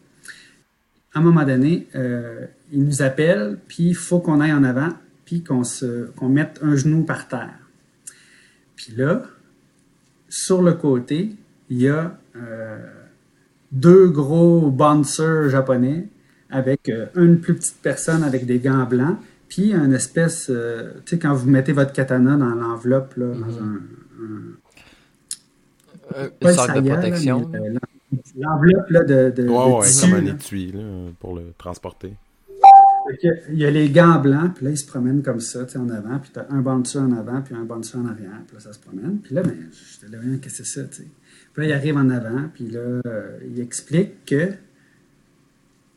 D: À un moment donné, euh, ils nous appellent, puis il faut qu'on aille en avant, puis qu'on mette un genou par terre. Puis là, sur le côté, il y a euh, deux gros bouncers japonais avec euh, une plus petite personne avec des gants blancs, puis une espèce, euh, tu sais, quand vous mettez votre katana dans l'enveloppe, là, dans un,
B: Euh,
D: pas
B: une
D: le
B: sorte de protection.
D: l'enveloppe là, de, de,
A: Ouais,
D: de
A: ouais,
D: tissu,
A: comme un étui là, pour le transporter.
D: Il y a les gants blancs, puis là, ils se promènent comme ça, tu sais, en avant, puis t'as un bouncer en avant, puis un bouncer en arrière, puis là, ça se promène. Puis là, ben, j'étais là, qu'est-ce que c'est ça, tu sais? Puis là, il arrive en avant, puis là, euh, il explique que...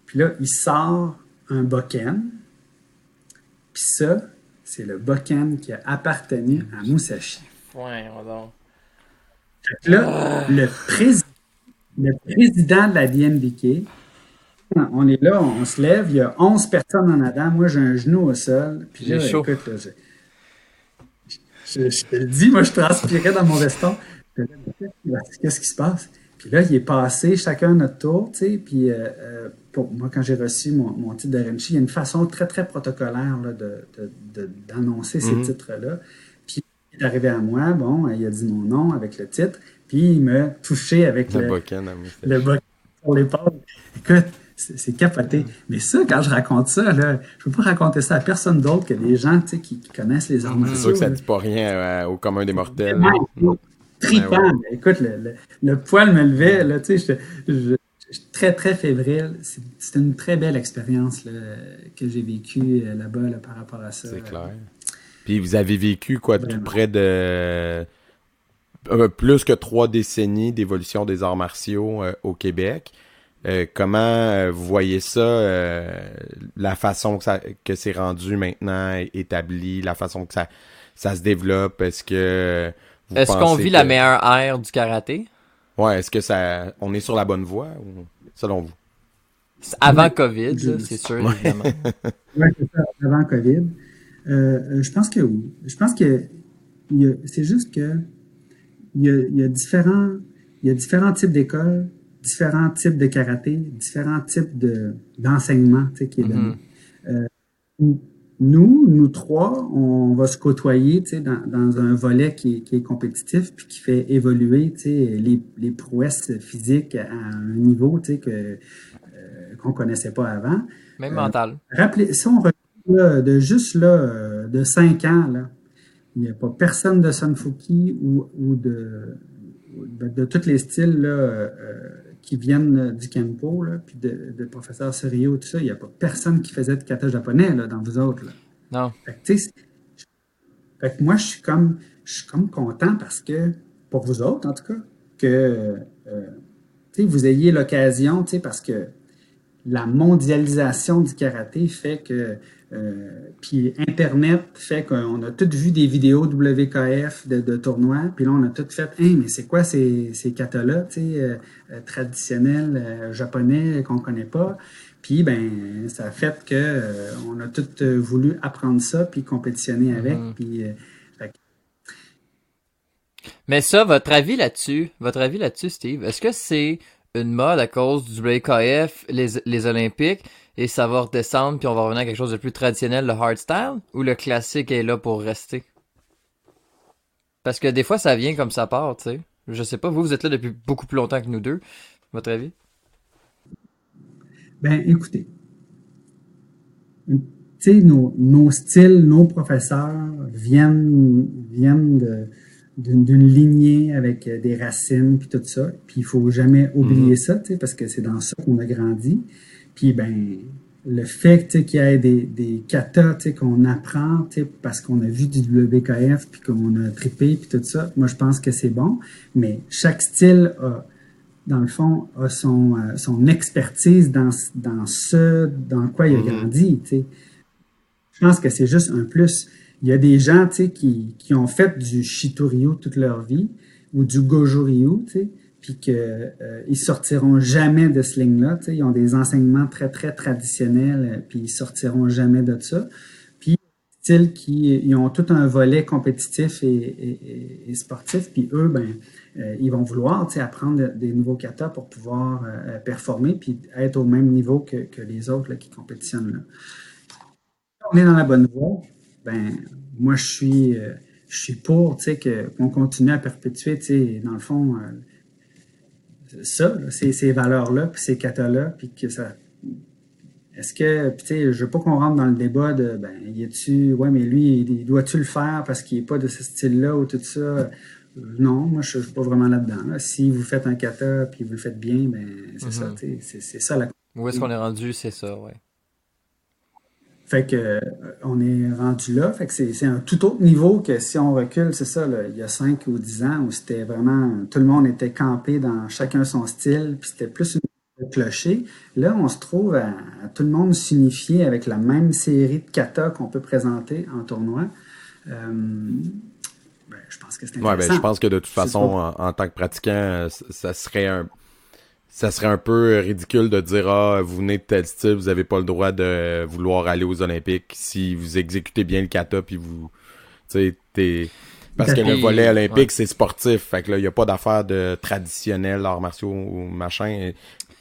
D: Puis là, il sort un bokken, puis ça, c'est le bokken qui a appartenu à Musashi.
B: Ouais, donc.
D: Là, le, prési- le président de la DNBK, on est là, on se lève, il y a 11 personnes en avant, moi j'ai un genou au sol, puis là,
B: J'ai chaud.
D: écoute, là, je, je, je te le dis, moi je transpirais dans mon veston. Qu'est-ce qui se passe? Puis là, il est passé chacun notre tour, tu sais, puis euh, euh, pour moi, quand j'ai reçu mon, mon titre de Renchi, il y a une façon très, très protocolaire là, de, de- de- d'annoncer ces
A: Mhm.
D: titres-là. Puis il est arrivé à moi, bon, il a dit mon nom avec le titre, puis il m'a touché avec
A: Le
D: le,
A: à moustache.
D: le bas sur l'épaule. Écoute, c'est c'est capoté. Mais ça, quand je raconte ça, là, je peux pas raconter ça à personne d'autre que des gens tu sais, qui, qui connaissent les arts
A: C'est sûr que ça
D: là.
A: dit pas rien euh, au commun des mortels. Là.
D: Tripant.
A: Ouais,
D: Écoute, le, le, le poil me levait, là, tu sais, j'étais- je- j'étais très, très fébrile. C'est- C'était une très belle expérience là, que j'ai vécue euh, là-bas là, par rapport à ça.
A: C'est clair. Puis vous avez vécu quoi, tout près de euh, plus que trois décennies d'évolution des arts martiaux euh, au Québec. Euh, comment euh, vous voyez ça, euh, la façon que, ça, que c'est rendu maintenant établi, la façon que ça, ça se développe, est-ce que
B: Est-ce qu'on vit
A: que-
B: la meilleure ère du karaté?
A: Ouais, est-ce que ça, on est sur la bonne voie, ou, selon vous?
B: Avant
D: Ouais.
B: COVID,
D: Je-
B: c'est sûr,
A: Ouais.
B: évidemment.
D: Oui, c'est ça, avant COVID. Euh, euh, je pense que oui. Je pense que c'est juste que il y a, il y a différents, il y a différents types d'écoles, différents types de karaté, différents types de d'enseignement tu sais, qui est donné. Euh, nous, nous trois, on va se côtoyer tu sais, dans, dans un volet qui est, qui est compétitif puis qui fait évoluer tu sais, les, les prouesses physiques à un niveau tu sais, que euh, qu'on connaissait pas avant.
B: Même
D: Euh,
B: mental.
D: Rappelez, si on regarde là, de juste là, euh, de 5 ans, là, il n'y a pas personne de Sunfuki ou, ou de, de, de tous les styles là, euh, qui viennent du Kenpo, là, puis de, de professeur Serio, tout ça, il n'y a pas personne qui faisait de kata japonais là, dans vous autres. Là.
B: Non.
D: Fait que, fait moi, je suis comme, je suis comme content parce que, pour vous autres, en tout cas, que euh, vous ayez l'occasion, parce que la mondialisation du karaté fait que, euh, puis Internet fait qu'on a toutes vu des vidéos WKF de, de tournois, puis là, on a toutes fait, mais c'est quoi ces, ces katas-là, tu sais, euh, euh, traditionnels euh, japonais qu'on connaît pas? Puis, ben, ça a fait que on a toutes voulu apprendre ça, puis compétitionner avec, puis... fait que-
B: Mais ça, votre avis là-dessus, votre avis là-dessus, Steve, est-ce que c'est une mode à cause du WKF, les, les Olympiques, et ça va redescendre, puis on va revenir à quelque chose de plus traditionnel, le hardstyle, ou le classique est là pour rester? Parce que des fois, ça vient comme ça part, tu sais. Je sais pas, vous, vous êtes là depuis beaucoup plus longtemps que nous deux. Votre avis?
D: Ben, écoutez, tu sais, nos, nos styles, nos professeurs viennent, viennent de- d'une lignée avec des racines puis tout ça. Puis il faut jamais oublier ça, tu sais, parce que c'est dans ça qu'on a grandi. Puis ben le fait qu'il y ait des, des katas qu'on apprend parce qu'on a vu du WKF puis qu'on a trippé puis tout ça, moi je pense que c'est bon. Mais chaque style a, dans le fond, a son, euh, son expertise dans, dans ce dans quoi il a mm-hmm. grandi. Je pense que c'est juste un plus. Il y a des gens qui, qui ont fait du Shitoryu toute leur vie ou du Goju sais puis qu'ils euh, sortiront jamais de ce ligne-là. Ils ont des enseignements très, très traditionnels, euh, puis ils sortiront jamais de ça. Puis, ils ont tout un volet compétitif et, sportif, puis eux, ben, euh, ils vont vouloir apprendre des nouveaux katas pour pouvoir performer, puis être au même niveau que, les autres qui compétitionnent. On est dans la bonne voie. Ben, moi, je suis, je suis pour, qu'on continue à perpétuer, dans le fond, ça, ces, valeurs-là, puis ces katas-là, puis que ça. Est-ce que, tu sais, je veux pas qu'on rentre dans le débat de, ben, y a-tu, ouais, mais lui, il, doit-tu le faire parce qu'il est pas de ce style-là ou tout ça? Non, moi, je suis pas vraiment là-dedans. Si vous faites un kata puis vous le faites bien, ben, c'est ça, mm-hmm. c'est ça la.
B: Où est-ce qu'on est rendu? C'est ça, ouais.
D: Fait que euh, on est rendu là. Fait que c'est un tout autre niveau que si on recule, c'est ça, il y a 5 ou 10 ans où c'était vraiment tout le monde était campé dans chacun son style, puis c'était plus une clocher. Là, on se trouve à, tout le monde s'unifier avec la même série de kata qu'on peut présenter en tournoi. Euh, ben, je pense que c'est
A: ouais, ben, je pense que de toute façon, en, en, tant que pratiquant, ça serait un ça serait un peu ridicule de dire ah vous venez de tel style vous avez pas le droit de vouloir aller aux Olympiques. Si vous exécutez bien le kata puis vous tu sais parce que le volet olympique c'est sportif. Fait que là il y a pas d'affaire de traditionnel arts martiaux ou machin.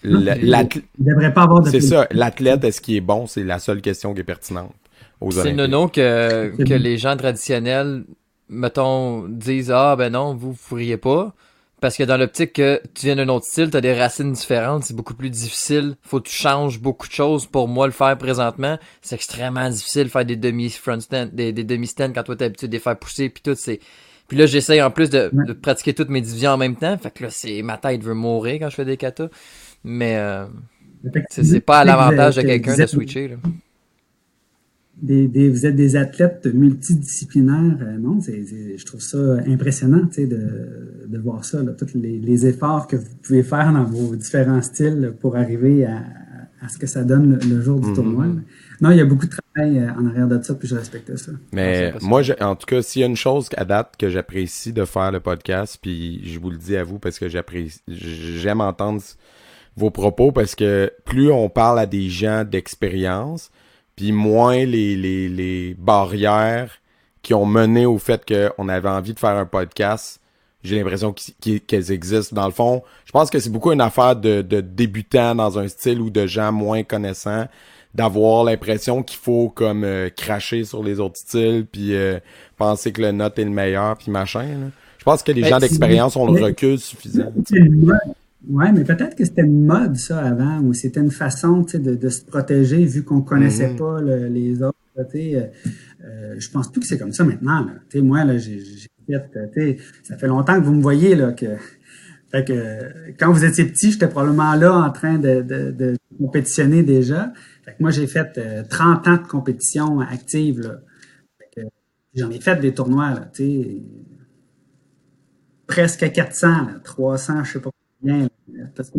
A: C'est ça l'athlète est-ce qu'il est bon? C'est la seule question qui est pertinente
B: aux c'est nono que que les gens traditionnels mettons disent ah ben non vous vous pourriez pas parce que dans l'optique que tu viens d'un autre style, tu as des racines différentes, c'est beaucoup plus difficile. Faut que tu changes beaucoup de choses. Pour moi, le faire présentement, c'est extrêmement difficile de faire des demi-front stand, des, demi-stands quand toi t'es habitué de les faire pousser puis tout, c'est. Puis là, j'essaye en plus de, pratiquer toutes mes divisions en même temps. Fait que là, c'est ma tête veut mourir quand je fais des katas. Mais euh, c'est pas à l'avantage de quelqu'un de switcher. Là
D: des, vous êtes des athlètes multidisciplinaires. Euh, non, c'est, je trouve ça impressionnant de, de voir ça, là, tous les, les, efforts que vous pouvez faire dans vos différents styles pour arriver à, à ce que ça donne le, jour du mm-hmm. tournoi. Non, il y a beaucoup de travail euh, en arrière de ça, puis je respecte ça.
A: Mais moi, en tout cas, s'il y a une chose à date que j'apprécie de faire le podcast, puis je vous le dis à vous parce que j'apprécie, j'aime entendre vos propos parce que plus on parle à des gens d'expérience, puis moins les, les, les barrières qui ont mené au fait qu'on avait envie de faire un podcast. J'ai l'impression qu'elles existent. Dans le fond, je pense que c'est beaucoup une affaire de, de débutants dans un style ou de gens moins connaissants d'avoir l'impression qu'il faut comme euh, cracher sur les autres styles puis euh, penser que le note est le meilleur puis machin. Je pense que les ben, gens d'expérience ont le recul suffisant.
D: Oui, mais peut-être que c'était une mode, ça, avant, ou c'était une façon de, de se protéger vu qu'on connaissait mhm. pas les autres. Euh, euh, je pense plus que c'est comme ça maintenant. Là. moi, là, j'ai fait, ça fait longtemps que vous me voyez là, que, fait que quand vous étiez petit, j'étais probablement là en train de, de, de compétitionner déjà. Fait que moi, j'ai fait 30 euh, ans de compétition active. Là. J'en ai fait des tournois, là, presque 400, là, 300, je sais pas bien. Parce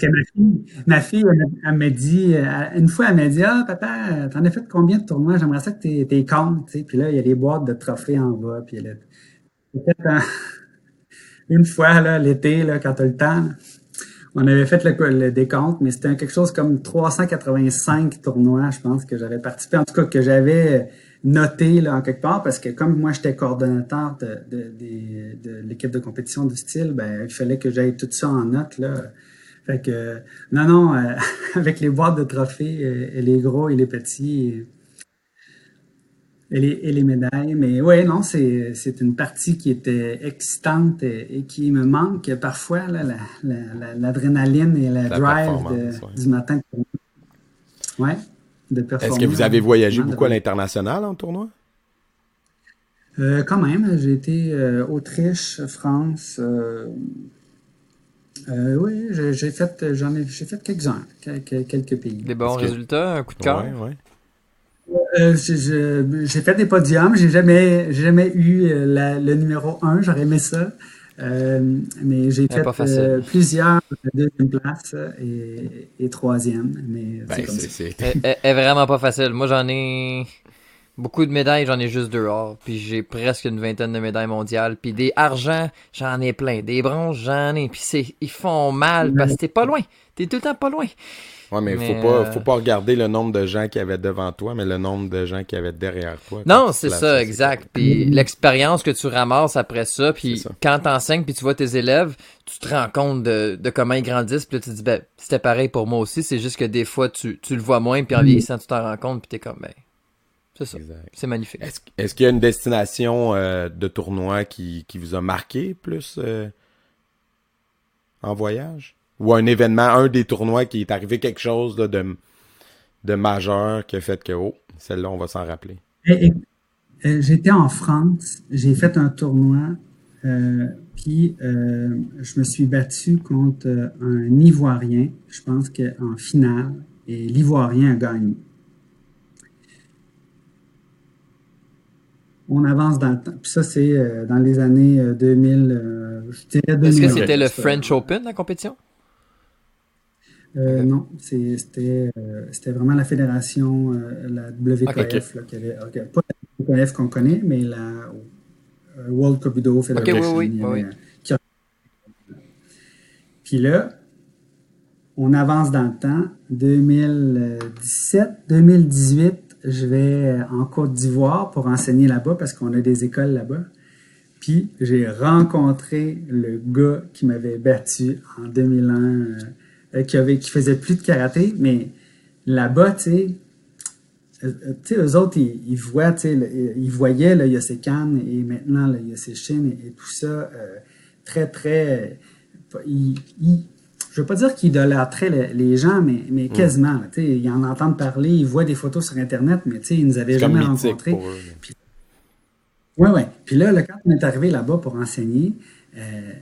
D: que, ma fille, ma fille elle, m'a dit, euh, une fois, elle m'a dit Ah, papa, t'en as fait combien de tournois? J'aimerais ça que t'es, t'es compte. Puis là, il y a les boîtes de trophées en bas. Puis elle une fois, là, l'été, là, quand t'as le temps, on avait fait le, le décompte, mais c'était quelque chose comme 385 tournois, je pense, que j'avais participé. En tout cas, que j'avais noté là, en quelque part parce que comme moi j'étais coordonnateur de, de, de, l'équipe de compétition de style, ben il fallait que j'aille tout ça en note là. Fait que non non euh, avec les boîtes de trophées euh, et les gros et les petits et les, et les médailles. Mais oui, non, c'est, c'est une partie qui était excitante et, qui me manque parfois, là, la, la, l'adrénaline et la, drive du matin. Ouais.
A: Est-ce que vous avez voyagé beaucoup à l'international en tournoi?
D: Euh, quand même, j'ai été euh, Autriche, France, euh, Euh, oui, j'ai fait, j'en ai, j'ai fait quelques-uns, quelques, quelques pays.
B: Des bons résultats, un coup de cœur?
A: Ouais, ouais.
D: Euh, j'ai fait des podiums, j'ai jamais, jamais eu euh, la, le numéro 1, j'aurais aimé ça. Euh, mais j'ai fait euh, plusieurs deuxième place et, et troisième. Mais
A: Ben,
D: c'est
B: Elle est vraiment pas facile. Moi, j'en ai beaucoup de médailles, j'en ai juste deux or. Puis j'ai presque une vingtaine de médailles mondiales. Puis des argents, j'en ai plein. Des bronzes, j'en ai. Puis c'est, ils font mal parce que t'es pas loin. T'es tout le temps pas loin.
A: Ouais, mais,
B: Mais,
A: faut pas,
B: euh,
A: faut pas regarder le nombre de gens qui avaient devant toi, mais le nombre de gens qui avaient derrière toi.
B: Non, c'est ça, exact. Puis l'expérience que tu ramasses après ça, puis
A: ça.
B: quand t'enseignes, puis tu vois tes élèves, tu te rends compte de, de comment ils grandissent, puis là, tu te dis, ben, c'était pareil pour moi aussi, c'est juste que des fois, tu, tu le vois moins, puis en vieillissant, tu t'en rends compte, puis t'es comme, ben, c'est ça. C'est magnifique.
A: Est-ce qu'il y a une destination euh, de tournoi qui, qui vous a marqué plus euh, en voyage? Ou un événement, un des tournois qui est arrivé quelque chose là, de, de majeur qui a fait que, oh, celle-là, on va s'en rappeler.
D: Et- et, euh, J'étais en France, j'ai fait un tournoi, euh, puis euh, je me suis battu contre euh, un Ivoirien, je pense qu'en finale, et l'Ivoirien a gagné. On avance dans le temps. Puis ça, c'est euh, dans les années euh, 2000, euh, je dirais
B: Est-ce
D: 2000.
B: que c'était le French Open, la compétition?
D: Euh, non, c'était euh, c'était vraiment la fédération, euh, la WKF, là, qui avait, ok, pas la WKF qu'on connaît, mais la World Cupido Federation.
B: oui, oui, oui.
D: a- Puis là, on avance dans le temps. 2017, 2018, je vais en Côte d'Ivoire pour enseigner là-bas parce qu'on a des écoles là-bas. Puis j'ai rencontré le gars qui m'avait battu en 2001, euh, euh, qui avait qui faisait plus de karaté, mais là-bas, tu sais, euh, euh, tu sais, eux autres, ils, ils voient, tu sais, le- ils voyaient le Yosekan et maintenant le Yoseshin et, et tout ça euh, très, très. euh, Ils, ils- je veux pas dire qu'ils idolâtraient les, les gens, mais, mais quasiment. là, tu sais, ils en entendent parler, ils voient des photos sur Internet, mais tu sais, ils nous avaient jamais rencontrés.
A: là.
D: Ouais, ouais. Puis là, là, quand on est arrivé là-bas pour enseigner, euh,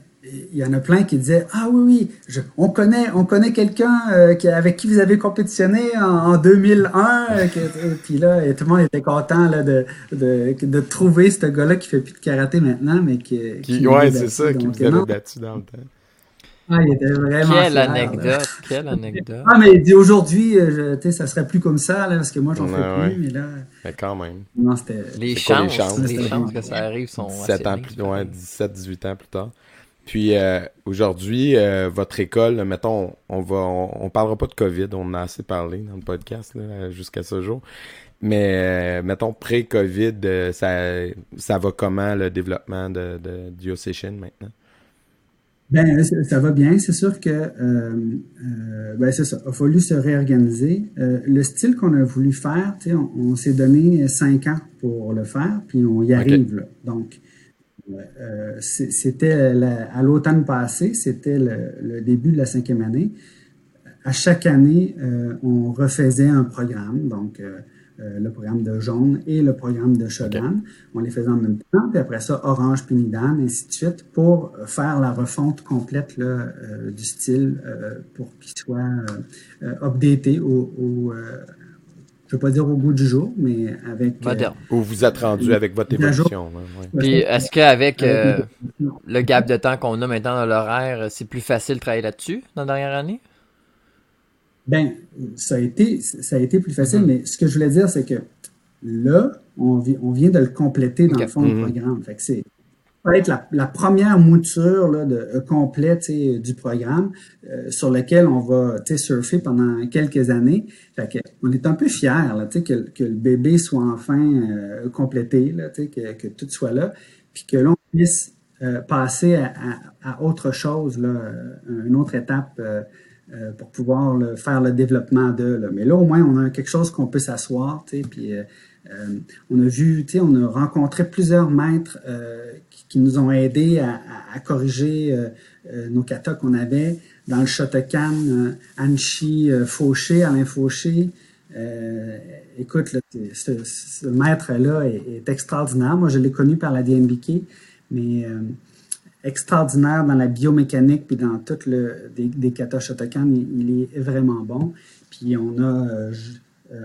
D: il y en a plein qui disaient ah oui oui je- on connaît on connaît quelqu'un euh, qui avec qui vous avez compétitionné en, en 2001 euh, que- euh, puis là et tout le monde était content là, de, de de trouver ce gars-là qui fait plus de karaté maintenant mais qui,
A: Qui,
D: qui
A: ouais, c'est ça, qui vous avait battu dans le temps.
D: ah, il était vraiment
B: Quelle
D: fier, là.
B: anecdote, quelle anecdote.
D: ah mais il dit aujourd'hui euh, je- tu sais, ça serait plus comme ça là parce que moi j'en fais
A: Ouais,
D: plus mais là
A: Mais quand même.
D: non c'était
B: Les
A: quoi les
B: chances,
A: chances,
B: les chances que ça arrive sont
A: 17
B: assez
A: ans plus, ouais,
B: pareil.
A: 17, 18 ans plus tard. Puis euh, aujourd'hui, euh, votre école, mettons, on va, on, on parlera pas de COVID, on en a assez parlé dans le podcast jusqu'à ce jour. Mais euh, mettons pré-COVID, euh, ça, ça va comment le développement de, de du maintenant?
D: Ben, ça ça va bien. C'est sûr que euh, euh, ben, c'est ça. Il a fallu se réorganiser. Euh, le style qu'on a voulu faire, tu sais, on, on s'est donné cinq ans pour le faire, puis on y arrive. Là. Donc, c'était la- à l'automne passé, c'était le, le début de la cinquième année. À chaque année, euh, on refaisait un programme, donc euh, euh, le programme de jaune et le programme de Shodan. On les faisait en même temps, puis après ça, orange puis Nidan, ainsi de suite, pour faire la refonte complète là, euh, du style euh, pour qu'il soit euh, euh, updaté au, au euh, je ne veux pas dire au bout du jour, mais avec... euh.
A: Où vous êtes rendu avec votre évolution? ouais.
B: Puis est-ce qu'avec euh,
D: Avec
B: le gap de temps qu'on a maintenant dans l'horaire, c'est plus facile de travailler là-dessus dans la dernière année?
D: Ben, ça a été, ça a été plus facile,
B: Mhm.
D: mais ce que je voulais dire, c'est que là, on, vi- on vient de le compléter dans le fond du
A: Mhm.
D: programme. Fait que c'est va être la, première mouture là, de, euh, complète du programme euh, sur lequel on va surfer pendant quelques années. Fait on est un peu fiers là, que, que le bébé soit enfin euh, complété, là, que, que tout soit là, puis que l'on puisse euh, passer à, à- à autre chose, là, euh, une autre étape euh, pour pouvoir là, faire le développement de. Là. Mais là, au moins, on a quelque chose qu'on peut s'asseoir, puis euh, on a vu, on a rencontré plusieurs maîtres euh, qui, nous ont aidés à, corriger euh, euh, nos katas qu'on avait dans le Shotokan, euh, Anchi Fauché, Alain Fauché. Écoute, ce, maître-là est, extraordinaire. Moi, je l'ai connu par la DMBK, mais extraordinaire dans la biomécanique puis dans tout le des, des katas Shotokan. Il, est vraiment bon. Puis on a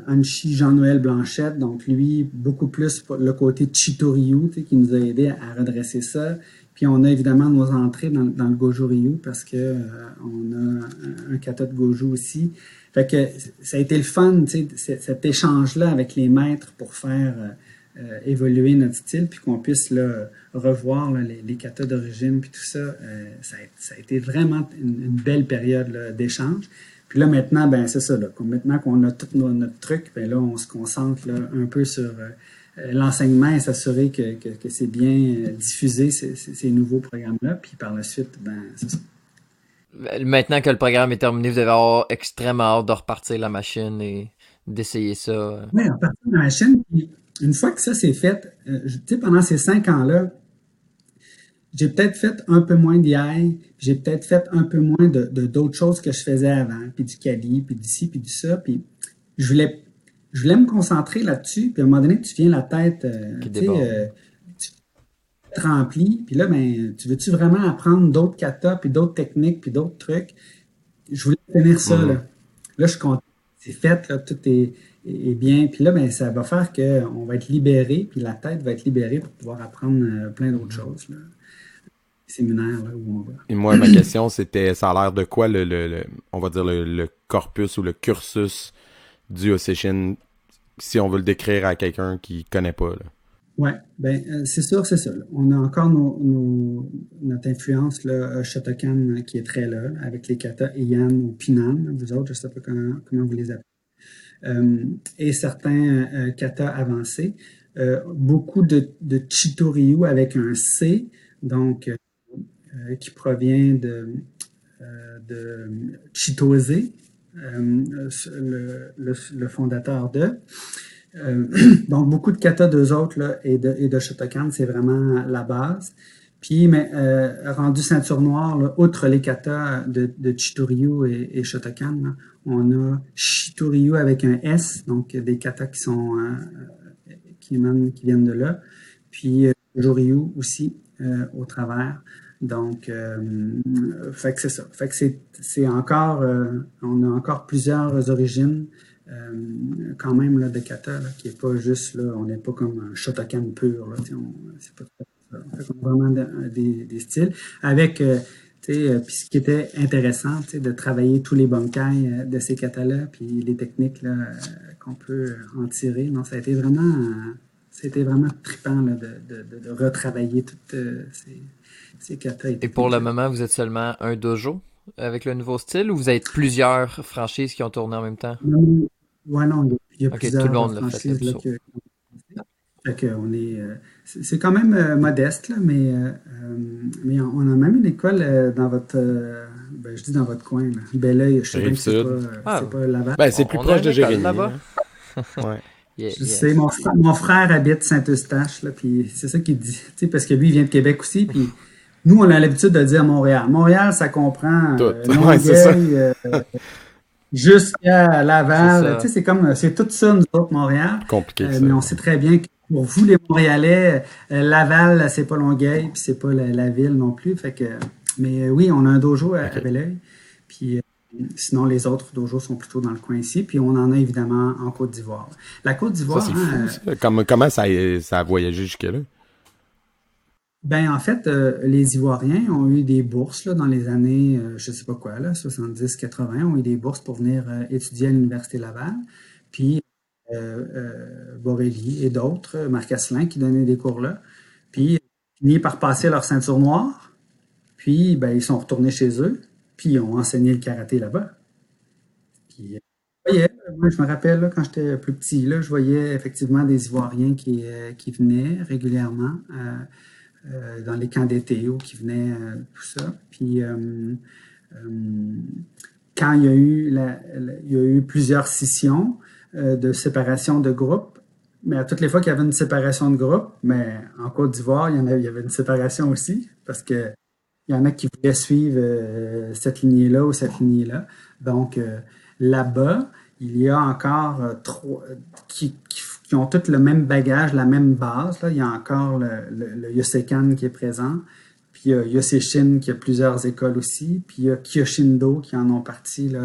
D: Anchi Jean-Noël Blanchette, donc lui, beaucoup plus le côté Chitoryu, qui nous a aidé à redresser ça. Puis on a évidemment nos entrées dans, le Goju Ryu parce que euh, on a un, kata de Goju aussi. Fait que ça a été le fun, cet échange-là avec les maîtres pour faire euh, euh, évoluer notre style, puis qu'on puisse là, revoir les, les katas d'origine, puis tout ça. ça, a, été vraiment une, belle période d'échange. Puis là, maintenant, ben c'est ça. Là, maintenant qu'on a tout notre truc, ben là, on se concentre un peu sur euh, l'enseignement et s'assurer que, c'est bien euh, diffusé, ces, nouveaux programmes-là. Puis par la suite, ben, c'est ça.
B: Maintenant que le programme est terminé, vous avez avoir extrêmement hâte de repartir la machine et d'essayer ça.
D: Oui, repartir la machine. une fois que ça c'est fait, euh, tu sais, pendant ces cinq ans-là, j'ai peut-être fait un peu moins d'IA, j'ai peut-être fait un peu moins de d'autres choses que je faisais avant, puis du Cali, puis d'ici, puis du ça, puis je voulais je voulais me concentrer là-dessus, puis à un moment donné, tu viens la tête, euh, tu euh, remplie, puis là, ben, tu veux-tu vraiment apprendre d'autres katas, puis d'autres techniques, puis d'autres trucs? Je voulais tenir ça, là. Là, je suis content. C'est fait, là, tout est, bien. Puis là, ben, ça va faire qu'on va être libéré, puis la tête va être libérée pour pouvoir apprendre euh, plein d'autres choses, là. Séminaire, là, où on va.
A: Et moi, ma question, c'était, ça a l'air de quoi, le, le, on va dire, le corpus ou le cursus du Osséchine, si on veut le décrire à quelqu'un qui connaît pas. Là?
D: Ouais, ben euh, c'est sûr, c'est ça. On a encore nos, notre influence là, Shotokan qui est très là, avec les katas Iyan ou Pinan, vous autres, je sais pas comment, comment vous les appelez. Euh, et certains euh, katas avancés. Euh, beaucoup de, de Chitoryu avec un C, donc qui provient de, de Chitose, euh, le, le, fondateur de. Euh, donc, beaucoup de kata d'eux autres là, et, de, et de Shotokan, c'est vraiment la base. Puis, mais euh, rendu ceinture noire, outre les katas de, de Chitoryu et, Shotokan, on a Chitoryu avec un S, donc des katas qui sont euh, qui, qui viennent de là. Puis euh, aussi au travers. Donc, euh, fait que c'est ça. Fait que c'est encore, euh, on a encore plusieurs origines euh, quand même là, de kata, là, qui est pas juste là, on n'est pas comme un Shotokan pur. Là, c'est pas vraiment des, des, styles avec. Euh, puis ce qui était intéressant, de travailler tous les bunkai de ces katas-là, puis les techniques qu'on peut en tirer. Non, ça a été vraiment, c'était vraiment trippant de, de, de, retravailler toutes ces,
B: et pour le moment, vous êtes seulement un dojo avec le nouveau style ou vous êtes plusieurs franchises qui ont tourné en même temps?
D: Oui, non, il y a plusieurs franchises là, que, on est, euh, c'est quand même euh, modeste, là, mais, euh, mais on a même une école dans votre, ben, je dis dans votre coin, là. Belleuil, je sais pas c'est pas, ah. pas Laval.
A: Ben, c'est plus proche de Jérémy.
B: là-bas.
D: ouais. je sais, mon, mon, frère habite Saint-Eustache, là, puis c'est ça qu'il dit, tu sais, parce que lui, il vient de Québec aussi, puis nous, on a l'habitude de dire Montréal. Montréal, ça comprend
A: tout. Euh,
D: euh, jusqu'à Laval. Tu sais, c'est comme, c'est tout ça, nous autres, Montréal.
A: Compliqué.
D: Euh, mais on sait très bien que pour vous, les Montréalais, Laval, c'est pas Longueuil, puis c'est pas la, ville non plus. Fait que, mais oui, on a un dojo à, okay. Puis sinon, les autres dojos sont plutôt dans le coin ici. Puis on en a évidemment en Côte d'Ivoire. La Côte d'Ivoire.
A: Hein, comment, comment ça, ça a voyagé jusque-là?
D: Ben en fait, euh, les Ivoiriens ont eu des bourses là, dans les années, euh, je sais pas quoi, là, 70-80, ont eu des bourses pour venir euh, étudier à l'Université Laval. Puis Borelli et d'autres, Marc Asselin qui donnaient des cours là. Puis fini par passer leur ceinture noire. Puis ben, ils sont retournés chez eux. Puis ils ont enseigné le karaté là-bas. Puis je me rappelle là, quand j'étais plus petit, là, je voyais effectivement des Ivoiriens qui, qui venaient régulièrement. Euh, dans les camps d'été qui venaient, euh, tout ça. Puis euh, quand il y a eu, il y a eu plusieurs scissions de séparation de groupes, mais à toutes les fois qu'il y avait une séparation de groupe, mais en Côte d'Ivoire, il y en avait, il y avait une séparation aussi, parce que il y en a qui voulaient suivre cette lignée-là ou cette lignée-là. Donc là-bas, il y a encore trois qui, qui qui ont tous le même bagage, la même base. Là. Il y a encore le, le, Yosekan qui est présent. Puis il y a Yoseshin qui a plusieurs écoles aussi. Puis il y a Kyoshindo qui en ont parti là,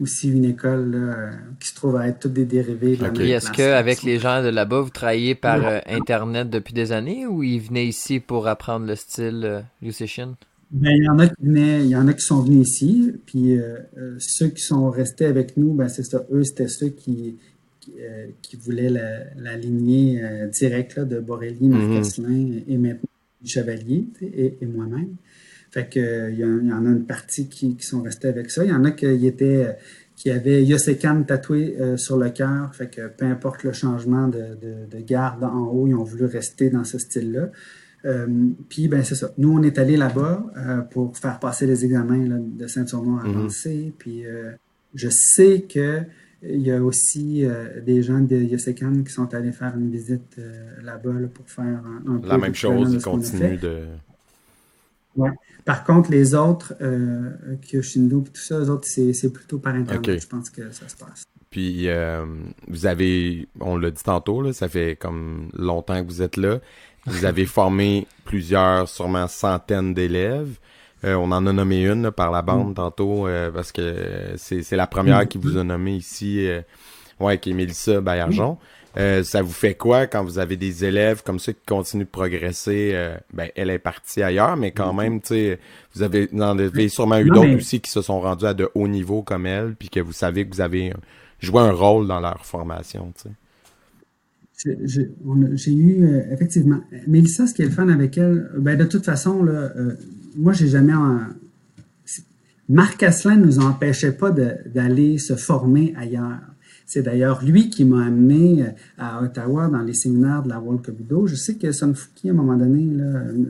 D: aussi une école là, qui se trouve à être toutes des dérivés. De
B: Et est-ce qu'avec les gens de là-bas, vous travaillez par euh, Internet depuis des années ou ils venaient ici pour apprendre le style euh, Yoseshin?
D: Ben, il y en a qui venaient, il y en a qui sont venus ici, puis euh, euh, ceux qui sont restés avec nous, ben c'est ça, eux c'était ceux qui qui, euh, qui voulaient la, la lignée euh, directe là, de Borelli, Marc-Casselin et maintenant Chevalier et, et moi-même. Fait que il y, en, il y, en a une partie qui, qui, sont restés avec ça. Il y en a qui étaient qui avaient Yosekan tatoué euh, sur le cœur. Fait que peu importe le changement de, de, de, garde en haut, ils ont voulu rester dans ce style-là. Euh, puis ben c'est ça. Nous on est allé là-bas euh, pour faire passer les examens là, de ceinture noire avancée. Mm -hmm. Puis euh, je sais que il y a aussi des gens de Yosekan qui sont allés faire une visite là-bas là, pour faire un, un
A: la même chose. Ils continuent de.
D: Ouais. Par contre, les autres, euh, Kyoshindo et tout ça, les autres, c'est plutôt par Internet. Okay. Je pense que ça se passe.
A: Puis, euh, vous avez, on l'a dit tantôt, là, ça fait comme longtemps que vous êtes là. Vous avez formé plusieurs, sûrement centaines d'élèves. Euh, on en a nommé une là, par la bande mm. tantôt euh, parce que c'est la première mm. qui vous a nommé ici, euh, ouais, qui est Mélissa Bayarjon. Mm. ça vous fait quoi quand vous avez des élèves comme ça qui continuent de progresser? ben, elle est partie ailleurs, mais quand même, tu sais, vous avez, vous en avez sûrement eu d'autres mais... aussi qui se sont rendus à de hauts niveaux comme elle, puis que vous savez que vous avez joué un rôle dans leur formation, tu sais
D: j'ai eu euh, effectivement Mélissa ce qui est le fun avec elle ben de toute façon là euh, moi j'ai jamais en... Marc Asselin nous empêchait pas d'aller se former ailleurs c'est d'ailleurs lui qui m'a amené euh, à Ottawa dans les séminaires de la World Kobudo je sais que Sunfuki à un moment donné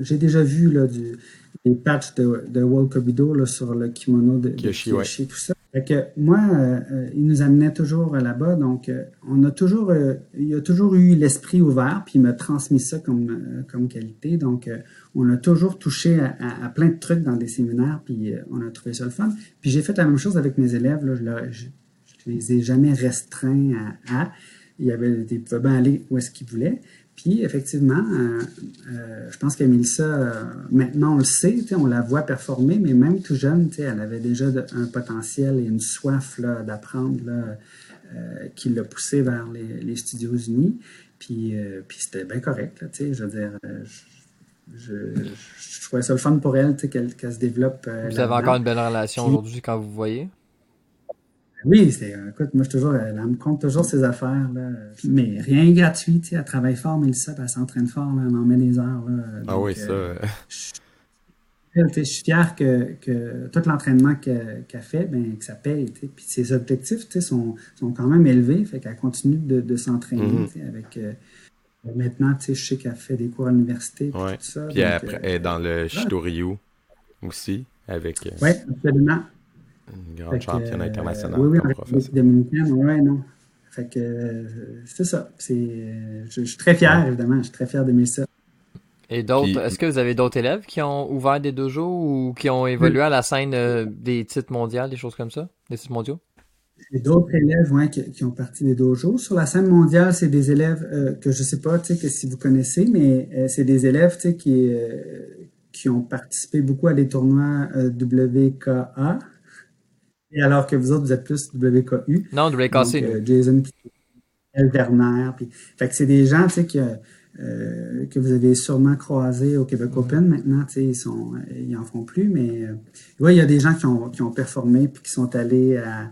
D: j'ai déjà vu là du des patchs de, de là, sur le kimono de,
A: Kyoshi,
D: de Kyoshi, ouais. tout ça. Fait que moi, euh, il nous amenait toujours là-bas, donc euh, on a toujours, euh, il a toujours eu l'esprit ouvert, puis il m'a transmis ça comme comme qualité. Donc on a toujours touché à, à, plein de trucs dans des séminaires, puis on a trouvé ça le fun. Puis j'ai fait la même chose avec mes élèves. Là, je, leur, les ai jamais restreints à, à il y avait, ils pouvaient bien aller où est-ce qu'ils voulaient. Puis, effectivement, euh, euh, je pense que Mélissa, euh, maintenant on le sait, on la voit performer, mais même tout jeune, elle avait déjà de, un potentiel et une soif d'apprendre qui l'a poussée vers les, les, Studios Unis. Puis, puis c'était bien correct, là, je veux dire. Je, je, je, trouvais ça le fun pour elle qu'elle qu se développe.
B: vous avez encore une belle relation aujourd'hui quand vous voyez?
D: Oui, c'est, écoute, moi, je toujours, elle, me compte toujours ses affaires, là. Mais rien gratuit, tu sais, elle travaille fort, mais ça, elle s'entraîne fort, là, elle en met des heures, là.
A: Ah oui, ça. Euh,
D: je, je, suis fier que, que tout l'entraînement qu'elle qu fait, ben, que ça paye, tu sais. Puis ses objectifs, tu sais, sont, sont quand même élevés, fait qu'elle continue de, de s'entraîner, mm -hmm. tu sais, avec, euh, maintenant, tu sais, je sais qu'elle fait des cours à l'université,
A: ouais.
D: tout ça.
A: Puis donc, après, euh, elle est dans le Shitoryu aussi, avec.
D: Oui, absolument.
A: Une grande championne internationale.
D: Euh, oui, oui, en République dominicaine, ouais, non. Fait que euh, c'est ça. C'est, je, je, suis très fier, évidemment. Je suis très fier d'aimer ça.
B: Et d'autres, est-ce que vous avez d'autres élèves qui ont ouvert des dojos ou qui ont évolué oui. à la scène euh, des titres mondiaux, des choses comme ça, des titres mondiaux?
D: J'ai d'autres élèves ouais, qui, qui, ont parti des dojos. Sur la scène mondiale, c'est des élèves euh, que je sais pas que si vous connaissez, mais euh, c'est des élèves qui, qui ont participé beaucoup à des tournois WKA, et alors que vous autres, vous êtes plus WKU.
B: Non, WKC. Donc,
D: euh, Jason El Werner. Puis, fait que c'est des gens, tu sais, que, euh, que vous avez sûrement croisés au Québec Open. Maintenant, tu sais, ils sont, ils en font plus, mais euh, ouais, il y a des gens qui ont, qui ont performé puis qui sont allés à,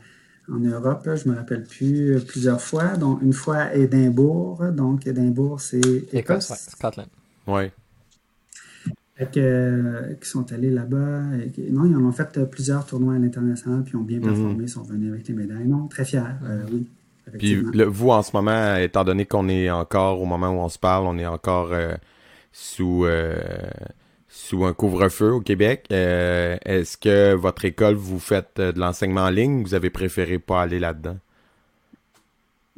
D: en Europe, là, je me rappelle plus, euh, plusieurs fois. Donc, une fois à Édimbourg. Donc, Édimbourg, c'est Écosse.
B: Écosse, ouais, Scotland.
A: Oui.
D: Fait que, euh, qui sont allés là-bas. Non, ils en ont fait euh, plusieurs tournois à l'international, puis ont bien performé, mm -hmm. sont venus avec les médailles. Non, très fiers, euh, oui.
A: Puis le, vous, en ce moment, étant donné qu'on est encore, au moment où on se parle, on est encore euh, sous, sous un couvre-feu au Québec, est-ce que votre école, vous faites de l'enseignement en ligne ou vous avez préféré pas aller là-dedans?